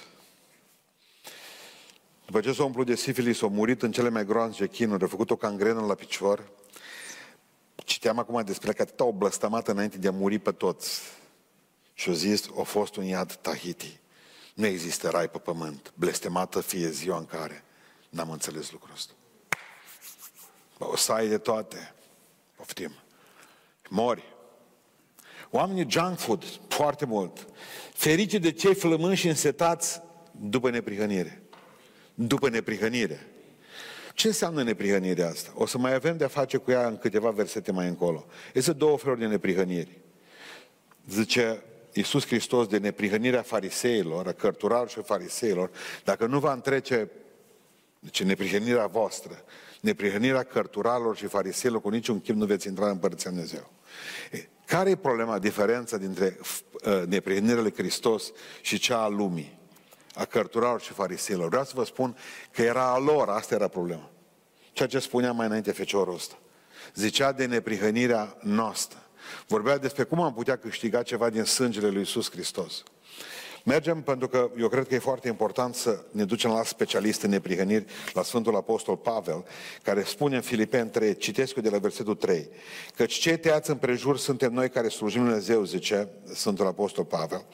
După ce s-au umplut de sifilis, au murit în cele mai groaznice chinuri, au făcut o cangrenă la picior. Citeam acum despre că atâta o blăstămat înainte de a muri pe toți. Și au zis, a fost un iad Tahiti. Nu există rai pe pământ. Blestemată fie ziua în care n-am înțeles lucrul ăsta. o să ai de toate. Poftim mori. Oamenii junk food, foarte mult. Ferice de cei flămânși și însetați după neprihănire. După neprihănire. Ce înseamnă neprihănirea asta? O să mai avem de-a face cu ea în câteva versete mai încolo. Este două feluri de neprihăniri. Zice Iisus Hristos de neprihănirea fariseilor, a cărturarilor și fariseilor, dacă nu va întrece deci neprihănirea voastră, neprihănirea cărturarilor și fariseilor, cu niciun chip nu veți intra în Împărăția Dumnezeu. Care e problema, diferența dintre uh, neprihănirea lui Hristos și cea a lumii, a cărturarilor și fariseilor? Vreau să vă spun că era a lor, asta era problema. Ceea ce spunea mai înainte feciorul ăsta. Zicea de neprihănirea noastră. Vorbea despre cum am putea câștiga ceva din sângele lui Iisus Hristos. Mergem pentru că eu cred că e foarte important să ne ducem la specialist în neprihăniri, la Sfântul Apostol Pavel, care spune în Filipeni 3, citesc eu de la versetul 3, căci cei tăiați împrejur suntem noi care slujim Lui Dumnezeu, zice Sfântul Apostol Pavel,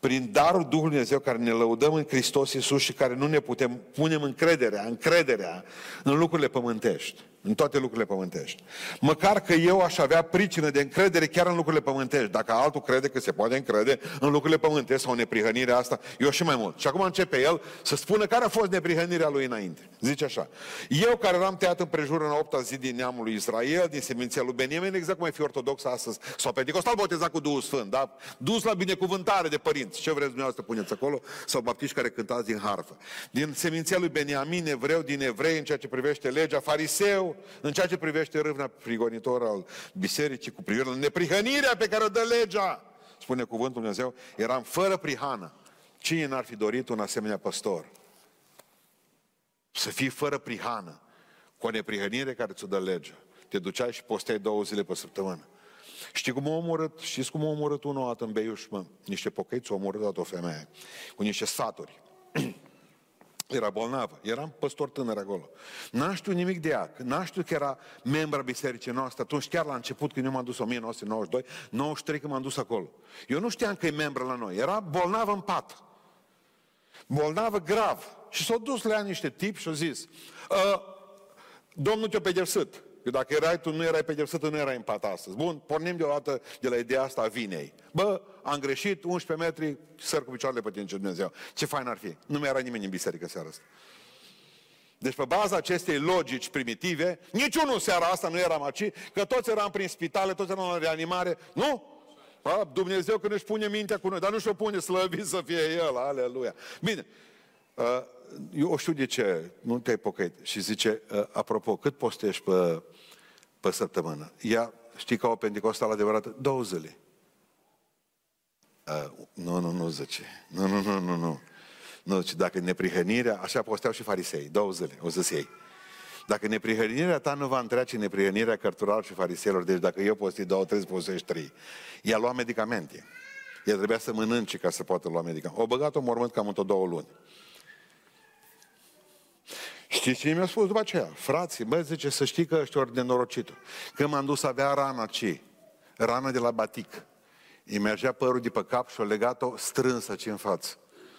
prin darul Duhului Dumnezeu care ne lăudăm în Hristos Iisus și care nu ne putem, punem încrederea, încrederea în lucrurile pământești. În toate lucrurile pământești. Măcar că eu aș avea pricină de încredere chiar în lucrurile pământești. Dacă altul crede că se poate încrede în lucrurile pământești sau neprihănirea asta, eu și mai mult. Și acum începe el să spună care a fost neprihănirea lui înainte. Zice așa. Eu care eram tăiat împrejur în a opta zi din neamul lui Israel, din seminția lui Beniamin, exact cum ai fi ortodox astăzi, sau pentecostal botezat cu Duhul Sfânt, da? Dus la binecuvântare de părinți. Ce vreți dumneavoastră puneți acolo? Sau baptiști care cântați din harfă. Din seminția lui Beniamin, evreu, din evrei, în ceea ce privește legea, fariseu, în ceea ce privește râvna prigonitor al bisericii cu privire la neprihănirea pe care o dă legea, spune cuvântul Dumnezeu, eram fără prihană. Cine n-ar fi dorit un asemenea păstor? Să fii fără prihană, cu o neprihănire care ți-o dă legea. Te duceai și posteai două zile pe săptămână. Știi cum a omorât? Știți cum a omorât unul dată în Beiuș, mă? Niște pocăiți au omorât o femeie cu niște saturi. *clears throat* Era bolnavă. Eram păstor tânăr acolo. N-am știut nimic de ea. N-am știut că era membra bisericii noastre. Atunci, chiar la început, când eu m-am dus în 1992, 93 când m-am dus acolo. Eu nu știam că e membra la noi. Era bolnavă în pat. Bolnavă grav. Și s-au dus la ea niște tipi și au zis, ă, Domnul te-a pedepsit. Că dacă erai tu, nu erai pedepsit, nu erai în pat astăzi. Bun, pornim deodată de la ideea asta a vinei. Bă, am greșit, 11 metri, săr cu picioarele pe tine, ce Dumnezeu. Ce fain ar fi. Nu mai era nimeni în biserică seara asta. Deci pe baza acestei logici primitive, niciunul seara asta nu era maci, că toți eram prin spitale, toți eram în reanimare. Nu? A, Dumnezeu când își pune mintea cu noi, dar nu și-o pune slăvit să fie El, aleluia. Bine, eu știu de ce, nu te-ai pocăit. Și zice, apropo, cât postești pe, pe săptămână? Ea, știi că o pentecostal adevărată? Două zile. Uh, nu, nu, nu, zice. Nu, nu, nu, nu, nu. Nu, zice, dacă neprihănirea, așa posteau și farisei, două zile, o să ei. Dacă neprihănirea ta nu va întrece neprihănirea cărtural și fariseilor, deci dacă eu posti două, trei, postești trei, ea lua medicamente. Ea trebuia să mănânce ca să poată lua medicamente. O băgat-o mormânt cam într două luni. Știți ce mi-a spus după aceea? Frații, bă, zice, să știi că ești ori de norocitul. Când m-am dus să avea rana ce? Rana de la batic. Îi mergea părul de pe cap și o legat-o strânsă ce în față.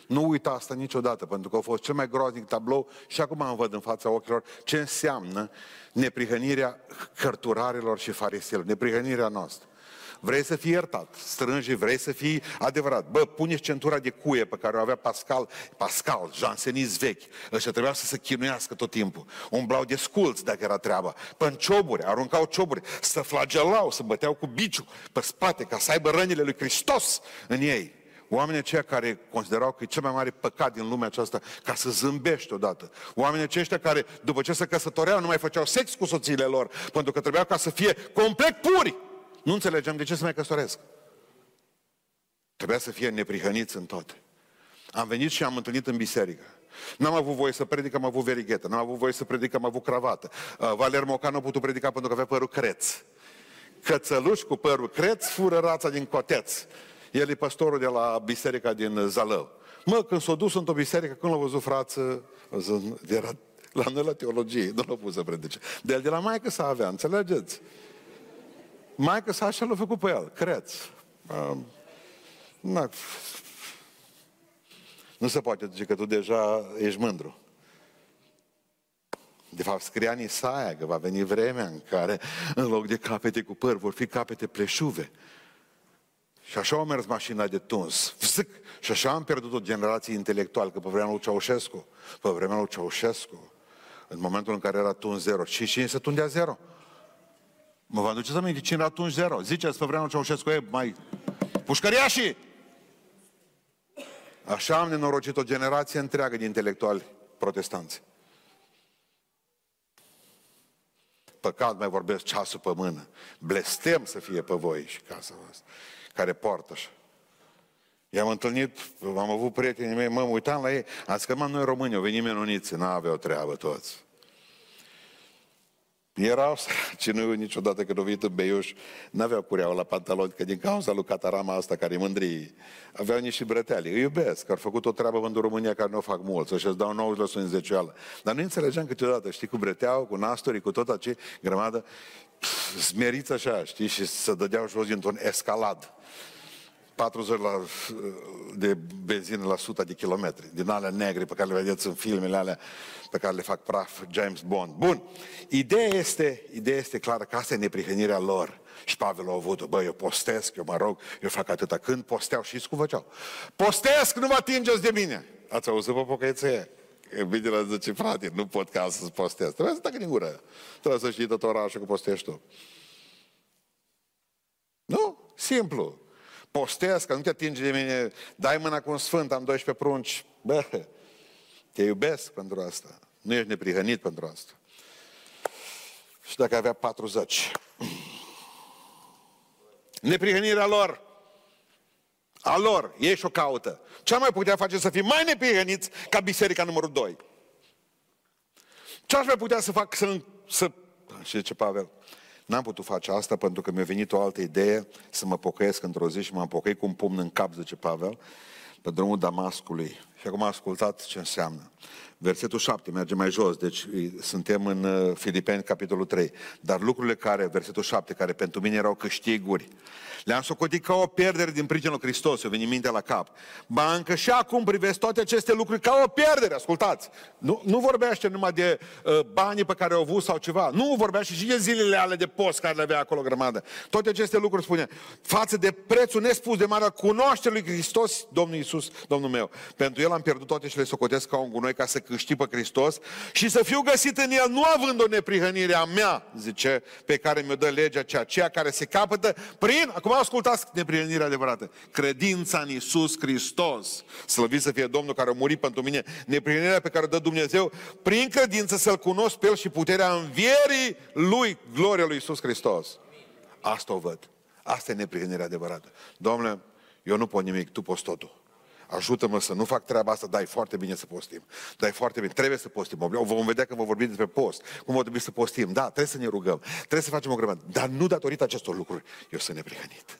Nu uita asta niciodată, pentru că a fost cel mai groaznic tablou și acum am văd în fața ochilor ce înseamnă neprihănirea cărturarilor și fariseilor, neprihănirea noastră. Vrei să fii iertat, strângi, vrei să fii adevărat. Bă, pune centura de cuie pe care o avea Pascal, Pascal, jansenist vechi. Ăștia trebuia să se chinuiască tot timpul. Umblau de sculți dacă era treaba. Pe cioburi, aruncau cioburi, să flagelau, să băteau cu biciu pe spate ca să aibă rănile lui Hristos în ei. Oamenii aceia care considerau că e cel mai mare păcat din lumea aceasta ca să zâmbești odată. Oamenii aceștia care, după ce se căsătoreau, nu mai făceau sex cu soțiile lor, pentru că trebuiau ca să fie complet puri. Nu înțelegem de ce să mai căsătoresc. Trebuia să fie neprihăniți în toate. Am venit și am întâlnit în biserică. N-am avut voie să predic, am avut verighetă. N-am avut voie să predic, am avut cravată. Uh, Valer Mocan nu a putut predica pentru că avea părul creț. Cățăluș cu părul creț fură rața din coteț. El e pastorul de la biserica din Zalău. Mă, când s-a dus într-o biserică, când l-a văzut frață, era la noi la teologie, nu l-a pus să predice. De el de la maică să avea, înțelegeți? Maica sa așa l-a făcut pe el, creț. Uh, nu se poate zice că tu deja ești mândru. De fapt, scria în Isaia că va veni vremea în care, în loc de capete cu păr, vor fi capete pleșuve. Și așa a mers mașina de tuns. Fzic! Și așa am pierdut o generație intelectuală, că pe vremea lui Ceaușescu, pe vremea lui Ceaușescu, în momentul în care era tuns zero, și cine se tundea zero? Mă vă aduceți aminte cine era atunci zero? Ziceți pe vremea Ceaușescu, e mai pușcăriașii! Așa am nenorocit o generație întreagă de intelectuali protestanți. Păcat mai vorbesc ceasul pe mână. Blestem să fie pe voi și casa voastră, care poartă așa. I-am întâlnit, am avut prietenii mei, mă, uitam la ei, am zis că, mă, noi români, au venit menuniți, n-aveau treabă toți. Erau *laughs* săraci, nu niciodată când au venit în Beiuș, n-aveau cureaua la pantaloni, că din cauza lui Catarama asta care mândri, aveau niște brăteali. Îi iubesc, că au făcut o treabă pentru România care nu o fac mulți, și îți dau 90 în zecioală. Dar nu înțelegeam câteodată, știi, cu breteau, cu nasturi, cu tot acei grămadă, smeriți așa, știi, și să dădeau jos dintr-un escalad. 40 la, de benzină la 100 de kilometri, din alea negre pe care le vedeți în filmele alea pe care le fac praf James Bond. Bun, ideea este, ideea este clară că asta e neprihănirea lor. Și Pavel a avut bă, eu postesc, eu mă rog, eu fac atâta. Când posteau, și cum făceau? Postesc, nu vă atingeți de mine! Ați auzit pe pocăiție? Bine la zice, frate, nu pot ca să-ți postez. Trebuie să tacă din gură. Trebuie să știi tot orașul că postești tu. Nu? Simplu. Postez, că nu te atinge de mine, dai mâna cu un sfânt, am 12 prunci. Bă, te iubesc pentru asta. Nu ești neprihănit pentru asta. Și dacă avea 40. Neprihănirea lor. A lor. Ei și-o caută. Ce mai putea face să fie mai neprihăniți ca biserica numărul 2? Ce aș mai putea să fac să... să... Și ce Pavel? N-am putut face asta pentru că mi-a venit o altă idee să mă pocăiesc într-o zi și m-am pocăit cu un pumn în cap, zice Pavel, pe drumul Damascului. Și acum ascultat ce înseamnă. Versetul 7 merge mai jos, deci suntem în uh, Filipeni, capitolul 3. Dar lucrurile care, versetul 7, care pentru mine erau câștiguri, le-am socotit ca o pierdere din pricina lui Hristos, eu veni mintea la cap. Ba încă și acum privesc toate aceste lucruri ca o pierdere, ascultați. Nu, nu vorbește numai de uh, banii pe care au avut sau ceva. Nu vorbește și de zilele ale de post care le avea acolo grămadă. Toate aceste lucruri spune, față de prețul nespus de mare cunoaște lui Hristos, Domnul Iisus, Domnul meu. Pentru El am pierdut toate și le socotesc ca un gunoi ca să câștig pe Hristos și să fiu găsit în El, nu având o neprihănire a mea, zice, pe care mi-o dă legea, cea aceea care se capătă prin, acum ascultați neprienirea adevărată. Credința în Iisus Hristos. Slăvit să fie Domnul care a murit pentru mine. Neprienirea pe care o dă Dumnezeu. Prin credință să-L cunosc pe El și puterea învierii Lui, gloria Lui Iisus Hristos. Asta o văd. Asta e neprienirea adevărată. Domnule, eu nu pot nimic, Tu poți totul. Ajută-mă să nu fac treaba asta, dai foarte bine să postim. Dai foarte bine, trebuie să postim. Vom vedea că vom vorbi despre post. Cum va trebui să postim. Da, trebuie să ne rugăm. Trebuie să facem o grămadă. Dar nu datorită acestor lucruri. Eu sunt neprihănit.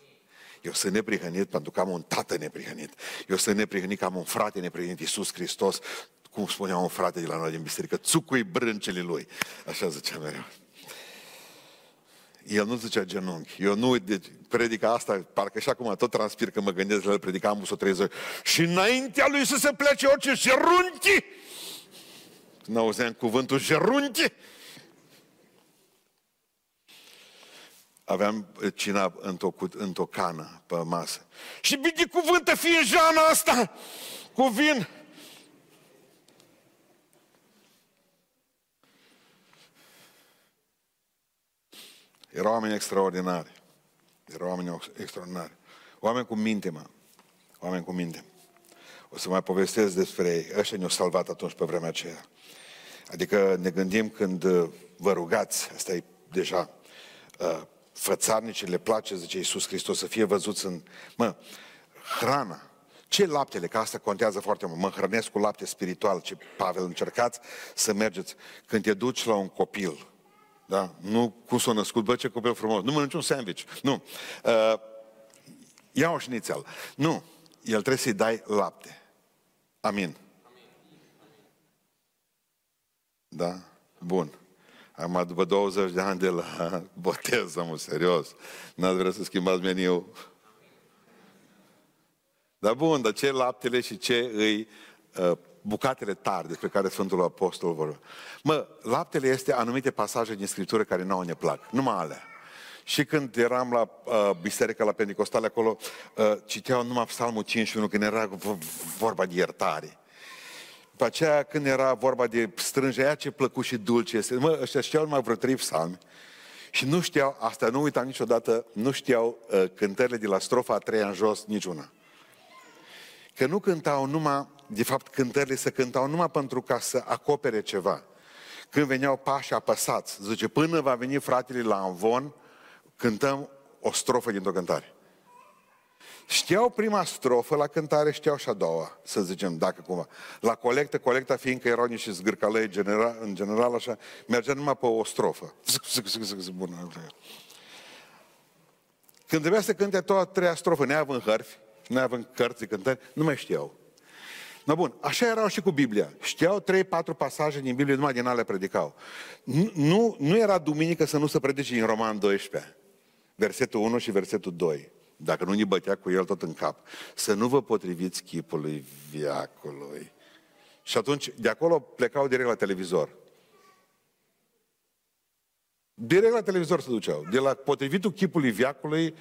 Eu sunt neprihănit pentru că am un tată neprihănit. Eu sunt neprihănit că am un frate neprihănit, Iisus Hristos, cum spunea un frate de la noi din biserică, țucui brâncele lui. Așa zicea mereu. El nu zicea genunchi. Eu nu deci, predica asta, parcă și acum tot transpir că mă gândesc la el, predica am 130 Și înaintea lui să se plece orice jerunchi. Când auzeam cuvântul jerunchi. Aveam cina într-o, într-o cană pe masă. Și cuvântă fie jana asta cu vin. Erau oameni extraordinari. Erau oameni extraordinari. Oameni cu minte, mă. Oameni cu minte. O să mai povestesc despre ei. Ăștia ne-au salvat atunci pe vremea aceea. Adică ne gândim când uh, vă rugați, asta e deja uh, fățarnici, le place, zice Iisus Hristos, să fie văzuți în... Mă, hrana, ce laptele? Că asta contează foarte mult. Mă hrănesc cu lapte spiritual. Ce, Pavel, încercați să mergeți. Când te duci la un copil, da? Nu cum s-a născut, bă, ce copil frumos. Nu mănânci un sandwich. Nu. Uh, ia o șnițel. Nu. El trebuie să-i dai lapte. Amin. Da? Bun. Am după 20 de ani de la *laughs* botez, am serios. N-ați vrea să schimbați meniul? Dar bun, dar ce laptele și ce îi uh, bucatele tari despre care Sfântul Apostol vorbește. Mă, laptele este anumite pasaje din Scriptură care nouă ne plac, numai alea. Și când eram la uh, biserica la Pentecostale acolo, uh, citeau numai Psalmul 51 când era vorba de iertare. După aceea, când era vorba de strângerea ce plăcut și dulce este, mă, ăștia știau numai vreo trei psalmi. Și nu știau, asta nu uitam niciodată, nu știau uh, cântările de la strofa a treia în jos niciuna. Că nu cântau numai de fapt, cântările se cântau numai pentru ca să acopere ceva. Când veneau pași apăsați, zice, până va veni fratele la Anvon, cântăm o strofă dintr-o cântare. Știau prima strofă la cântare, știau și a doua, să zicem, dacă cumva. La colectă, colecta fiindcă erau niște zgârcalei general, în general așa, mergea numai pe o strofă. Bună. Când trebuia să cânte toată treia strofă, neavând hărfi, neavând cărți de cântări, nu mai știau. No bun, așa erau și cu Biblia. Știau trei, patru pasaje din Biblie, numai din ale predicau. Nu, nu, nu era duminică să nu se predice în Roman 12, versetul 1 și versetul 2. dacă nu ne bătea cu el tot în cap, să nu vă potriviți chipului viacului. Și atunci, de acolo plecau direct la televizor. Direct la televizor se duceau. De la potrivitul chipului viacului,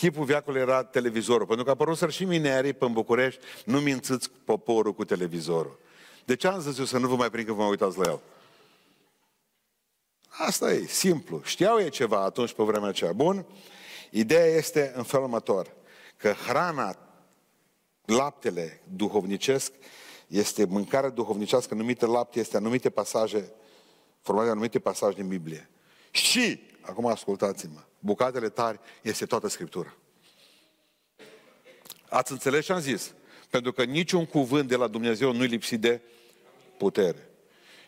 chipul viacului era televizorul. Pentru că a apărut și minerii pe București, nu mințiți poporul cu televizorul. De ce am zis eu să nu vă mai prind că vă mai uitați la el? Asta e, simplu. Știau ei ceva atunci pe vremea aceea. Bun? Ideea este în felul următor, că hrana, laptele duhovnicesc, este mâncare duhovnicească numită lapte, este anumite pasaje, formate de anumite pasaje din Biblie. Și, acum ascultați-mă, bucatele tari este toată Scriptura. Ați înțeles ce am zis? Pentru că niciun cuvânt de la Dumnezeu nu-i lipsit de putere.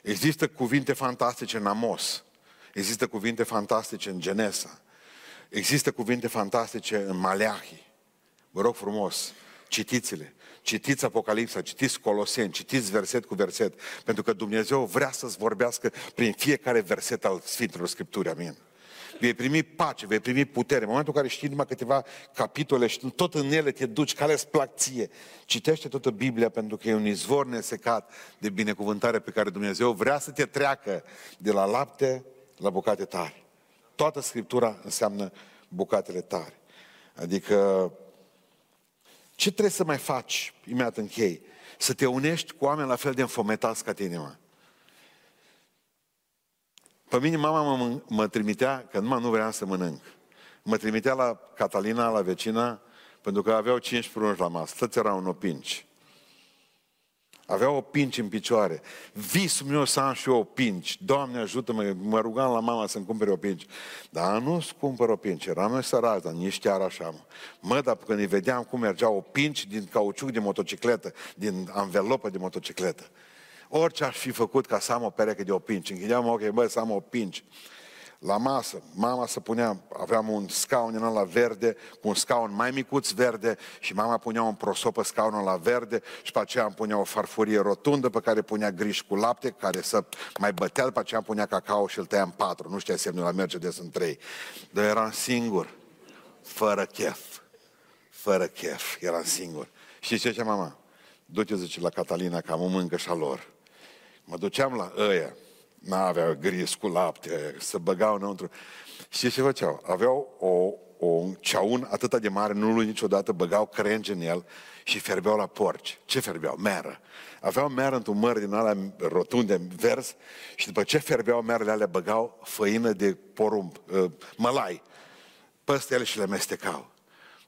Există cuvinte fantastice în Amos. Există cuvinte fantastice în Genesa. Există cuvinte fantastice în Maleahi. Vă rog frumos, citiți-le. Citiți Apocalipsa, citiți Coloseni, citiți verset cu verset, pentru că Dumnezeu vrea să-ți vorbească prin fiecare verset al Sfintelor Scripturi. Amin. Vei primi pace, vei primi putere. În momentul în care știi numai câteva capitole și tot în ele te duci, care îți plac ție. Citește toată Biblia pentru că e un izvor nesecat de binecuvântare pe care Dumnezeu vrea să te treacă de la lapte la bucate tari. Toată Scriptura înseamnă bucatele tari. Adică ce trebuie să mai faci, imediat închei? Să te unești cu oameni la fel de înfometați ca tine, mă. Pe mine mama mă, mă trimitea, că numai nu vreau să mănânc. Mă trimitea la Catalina, la vecina, pentru că aveau cinci prunci la masă. Toți erau în opinci. Avea o pinci în picioare. Visul meu să am și eu o pinci. Doamne ajută-mă, mă rugam la mama să-mi cumpere o pinci. Dar nu-ți cumpăr o pinci, eram eu sărac, dar nici chiar așa. Mă, mă dar când îi vedeam cum mergea o pinci din cauciuc de motocicletă, din anvelopă de motocicletă. Orice aș fi făcut ca să am o pereche de opinci. Închideam ochii, bă, să am o pinci la masă, mama se punea, aveam un scaun în la verde, cu un scaun mai micuț verde și mama punea un prosop pe scaunul la verde și pe aceea îmi punea o farfurie rotundă pe care punea griș cu lapte, care să mai bătea, după aceea îmi punea cacao și îl tăia în patru. Nu știa semnul la Mercedes în trei. Dar eram singur, fără chef. Fără chef, eram singur. Și ce zicea mama? Du-te, zice, la Catalina, că am o mâncă și a lor. Mă duceam la ăia, n-avea gris cu lapte, să băgau înăuntru. Și ce făceau? Aveau o, o, un ceaun atât de mare, nu lui niciodată, băgau crenge în el și ferbeau la porci. Ce ferbeau? Meră. Aveau meră într-un măr din alea rotunde, vers, și după ce ferbeau merele alea, băgau făină de porumb, uh, mălai, peste ele și le mestecau.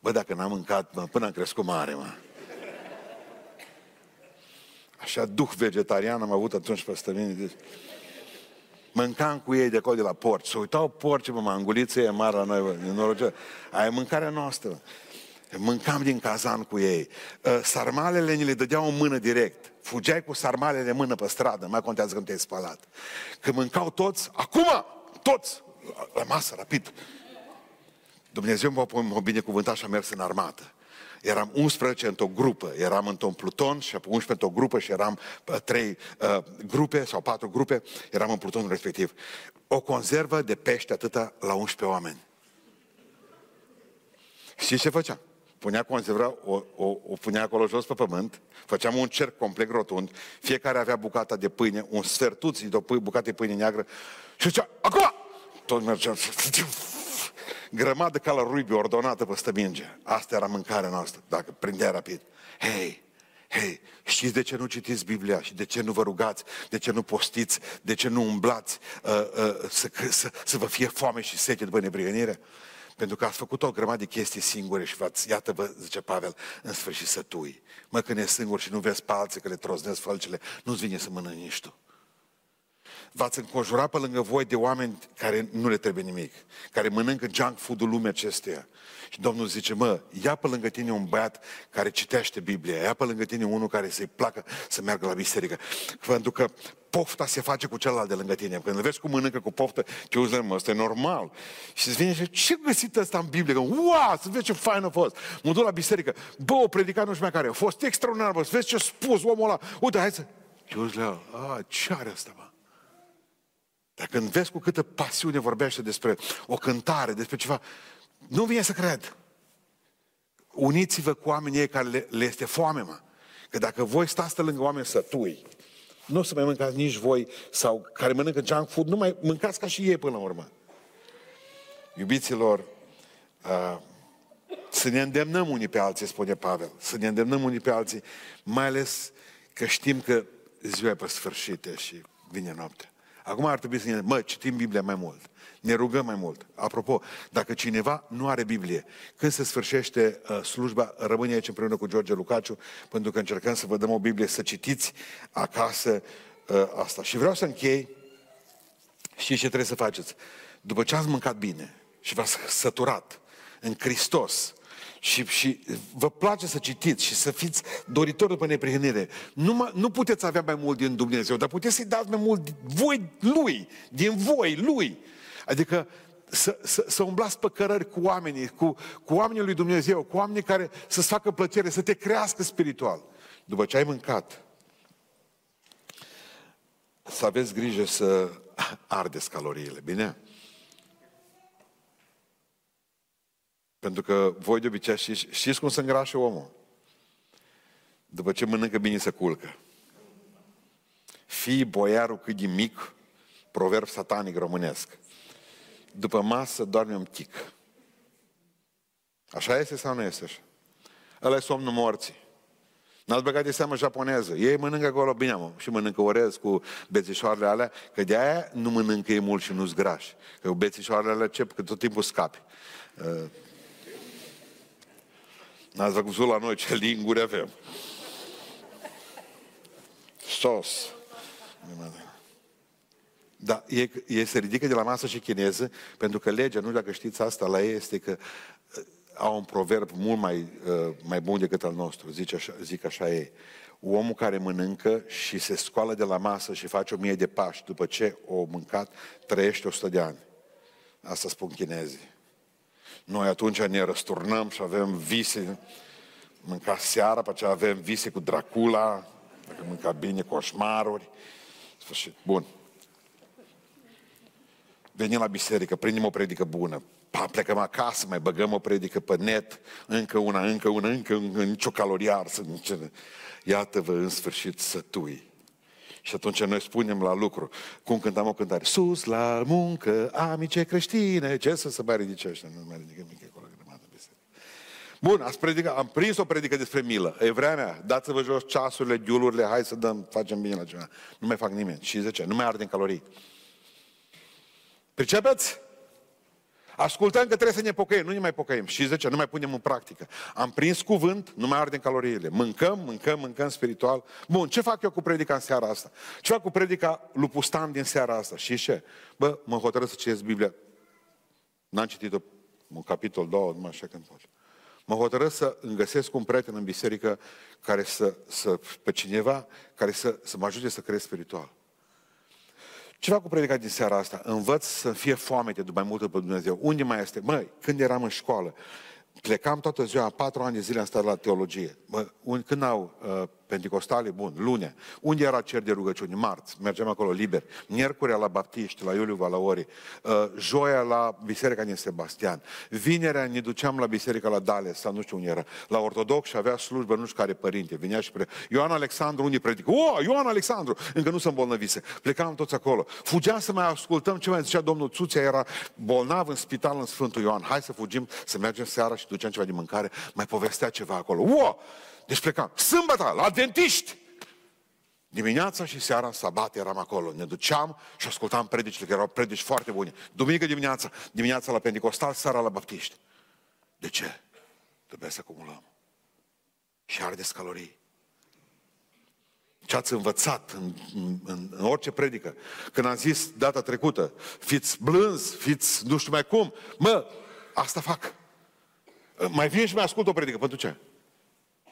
Bă, dacă n-am mâncat, mă, până am crescut mare, mă. Așa duh vegetarian am avut atunci peste mine mâncam cu ei de acolo de la porci. Se uitau porci, mă, manguliță e mare la noi, din norocea. Aia e mâncarea noastră. Mâncam din cazan cu ei. Ă, sarmalele ni le dădeau în mână direct. Fugeai cu sarmalele în mână pe stradă, mai contează când te-ai spălat. Când mâncau toți, acum, toți, la masă, rapid. Dumnezeu m-a binecuvântat și a mers în armată eram 11 într-o grupă, eram într-un pluton și 11 într-o grupă și eram uh, trei uh, grupe sau patru grupe, eram în plutonul respectiv. O conservă de pește atâta la 11 oameni. Și ce făcea? Punea conserva, o, o, o punea acolo jos pe pământ, făceam un cerc complet rotund, fiecare avea bucata de pâine, un sfertuț de o bucată de pâine neagră și zicea, acum! Tot mergea, grămadă ca la ruibi ordonată pe stăminge. Asta era mâncarea noastră, dacă prindea rapid. Hei, hei, știți de ce nu citiți Biblia și de ce nu vă rugați, de ce nu postiți, de ce nu umblați uh, uh, să, să, să vă fie foame și sete după neprihănire? Pentru că ați făcut o grămadă de chestii singure și v-ați, iată vă, zice Pavel, în sfârșit sătui. Mă, când e singur și nu vezi pe alții că le troznesc fălcile, nu-ți vine să mănânci nici tu v-ați înconjurat pe lângă voi de oameni care nu le trebuie nimic, care mănâncă junk food-ul lumea acesteia. Și Domnul zice, mă, ia pe lângă tine un băiat care citește Biblia, ia pe lângă tine unul care să-i placă să meargă la biserică. Pentru că pofta se face cu celălalt de lângă tine. Când îl vezi cum mănâncă cu poftă, te uzi, mă, ăsta e normal. Și îți vine și ce găsit ăsta în Biblie? Wow, să vezi ce fain a fost. Mă duc la biserică, bă, o predicat nu știu mai care, a fost extraordinar, bă, să vezi ce a spus omul ăla. Uite, hai să... Te uzi la a, ce are ăsta, mă? Dar când vezi cu câtă pasiune vorbește despre o cântare, despre ceva, nu vine să cred. uniți-vă cu oamenii care le, le este foame, mă. Că dacă voi stați lângă oameni sătui, nu o să mai mâncați nici voi, sau care mănâncă junk food, nu mai mâncați ca și ei până la urmă. Iubiților, uh, să ne îndemnăm unii pe alții, spune Pavel, să ne îndemnăm unii pe alții, mai ales că știm că ziua e pe sfârșit și vine noaptea. Acum ar trebui să ne... Mă, citim Biblia mai mult. Ne rugăm mai mult. Apropo, dacă cineva nu are Biblie, când se sfârșește uh, slujba, rămâne aici împreună cu George Lucaciu, pentru că încercăm să vă dăm o Biblie, să citiți acasă uh, asta. Și vreau să închei. Și ce trebuie să faceți? După ce ați mâncat bine și v-ați săturat în Hristos, și, și vă place să citiți și să fiți doritori după neprihănire. Nu, nu puteți avea mai mult din Dumnezeu, dar puteți să-i dați mai mult voi, Lui, din voi, Lui. Adică să, să, să umblați pe cărări cu oamenii, cu, cu oamenii lui Dumnezeu, cu oamenii care să-ți facă plăcere, să te crească spiritual. După ce ai mâncat, să aveți grijă să ardeți caloriile, bine? Pentru că voi de obicei știți, știți cum se îngrașă omul? După ce mănâncă bine se culcă. Fii boiarul cât de mic, proverb satanic românesc. După masă doarme un tic. Așa este sau nu este așa? Ăla e somnul morții. N-ați băgat de seamă japoneză. Ei mănâncă acolo bine, mă, și mănâncă orez cu bețișoarele alea, că de aia nu mănâncă ei mult și nu-s grași. Că cu bețișoarele alea încep că tot timpul scapi. Uh, N-ați văzut la noi ce linguri avem. Sos. Da, e, e, se ridică de la masă și chineză, pentru că legea, nu știu dacă știți asta la ei, este că uh, au un proverb mult mai, uh, mai bun decât al nostru. Zice așa, zic așa ei. Omul care mănâncă și se scoală de la masă și face o mie de pași după ce o mâncat, trăiește 100 de ani. Asta spun chinezii. Noi atunci ne răsturnăm și avem vise, mânca seara, pe aceea avem vise cu Dracula, dacă mânca bine, coșmaruri. Sfârșit. Bun. Venim la biserică, prindem o predică bună, pa, plecăm acasă, mai băgăm o predică pe net, încă una, încă una, încă, încă nicio calorie arsă. Iată-vă în sfârșit sătui. Și atunci noi spunem la lucru, cum cântam o cântare, sus la muncă, amice creștine, ce să se mai ridice ăștia? Nu mai ridică mică acolo, grămadă biserică. Bun, ați predicat, am prins o predică despre milă. E vremea mea, dați-vă jos ceasurile, giulurile, hai să dăm, facem bine la ceva. Nu mai fac nimeni. Și zice, nu mai arde în calorii. Pricepeți? Ascultăm că trebuie să ne pocăim, nu ne mai pocăim. Și zice, nu mai punem în practică. Am prins cuvânt, nu mai ardem caloriile. Mâncăm, mâncăm, mâncăm spiritual. Bun, ce fac eu cu predica în seara asta? Ce fac cu predica lui Pustan din seara asta? Și ce? Bă, mă hotărăsc să citesc Biblia. N-am citit-o un capitol, două, numai așa când faci. Mă hotărăsc să îmi găsesc un prieten în biserică care să, să pe cineva care să, să mă ajute să cresc spiritual. Ce fac cu predica din seara asta? Învăț să fie foamete după mai mult pe Dumnezeu. Unde mai este? Măi, când eram în școală, plecam toată ziua, patru ani de zile am stat la teologie. Mă, când au uh, Pentecostale, bun, lune. Unde era cer de rugăciuni? Marți, mergeam acolo liber. Miercurea la Baptiști, la Iuliu Valaori. Uh, joia la Biserica din Sebastian. Vinerea ne duceam la Biserica la Dale, sau nu știu unde era. La Ortodox și avea slujbă, nu știu care părinte. Vinea și pre... Ioan Alexandru, unde predică? O, Ioan Alexandru! Încă nu sunt bolnăvise. Plecam toți acolo. Fugeam să mai ascultăm ce mai zicea domnul Țuțea, era bolnav în spital în Sfântul Ioan. Hai să fugim, să mergem seara și duceam ceva de mâncare. Mai povestea ceva acolo. O! Deci plecam. Sâmbătă, la dentiști! Dimineața și seara, sabat, eram acolo. Ne duceam și ascultam predicile, că erau predici foarte bune. Duminică dimineața, dimineața la Pentecostal, seara la Baptiști. De ce? Trebuie să acumulăm. Și ardeți calorii. Ce ați învățat în, în, în orice predică. Când am zis data trecută, fiți blânzi, fiți nu știu mai cum, mă, asta fac. Mai vin și mai ascult o predică. Pentru ce?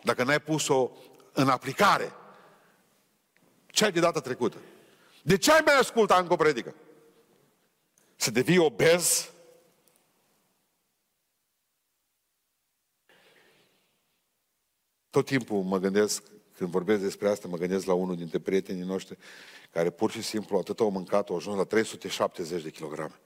Dacă n-ai pus-o în aplicare, ce ai de data trecută? De ce ai mai ascultat încă o predică? Să devii obez? Tot timpul mă gândesc, când vorbesc despre asta, mă gândesc la unul dintre prietenii noștri care pur și simplu atât au mâncat, au ajuns la 370 de kilograme.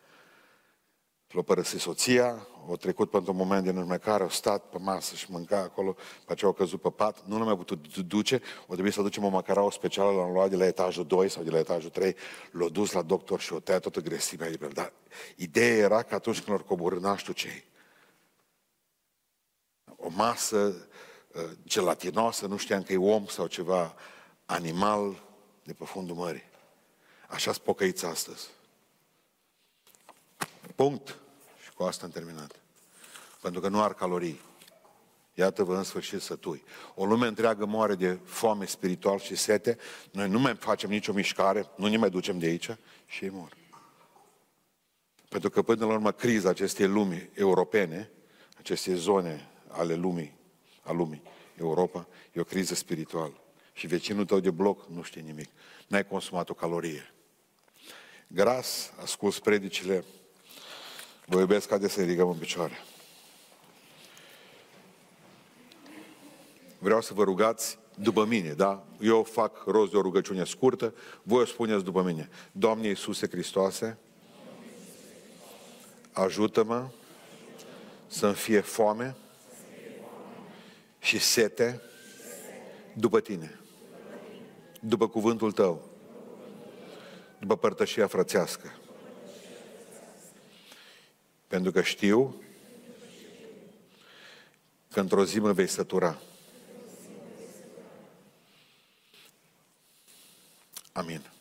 L-a părăsit soția, o trecut pentru un moment din urmă care, au stat pe masă și mânca acolo, pe aceea au căzut pe pat, nu l-am mai putut duce, o trebuie să ducem o macarau specială, l-am luat de la etajul 2 sau de la etajul 3, l-a dus la doctor și o tăia toată gresimea de pe el. Dar ideea era că atunci când l-au coborât, n știu ce o masă uh, gelatinoasă, nu știam că e om sau ceva animal de pe fundul mării. Așa-s pocăiți astăzi. Punct. Și cu asta am terminat. Pentru că nu ar calorii. Iată-vă în sfârșit sătui. O lume întreagă moare de foame spiritual și sete. Noi nu mai facem nicio mișcare, nu ne mai ducem de aici și ei mor. Pentru că până la urmă criza acestei lumi europene, acestei zone ale lumii, a lumii, Europa, e o criză spirituală. Și vecinul tău de bloc nu știe nimic. N-ai consumat o calorie. Gras, ascult predicile, vă iubesc, haideți să ridicăm în picioare. Vreau să vă rugați după mine, da? Eu fac rost de o rugăciune scurtă, voi o spuneți după mine. Doamne Iisuse Hristoase, ajută-mă să-mi fie foame și sete după tine, după cuvântul tău, după părtășia frățească. Pentru că știu că într-o zi mă vei sătura. Amin.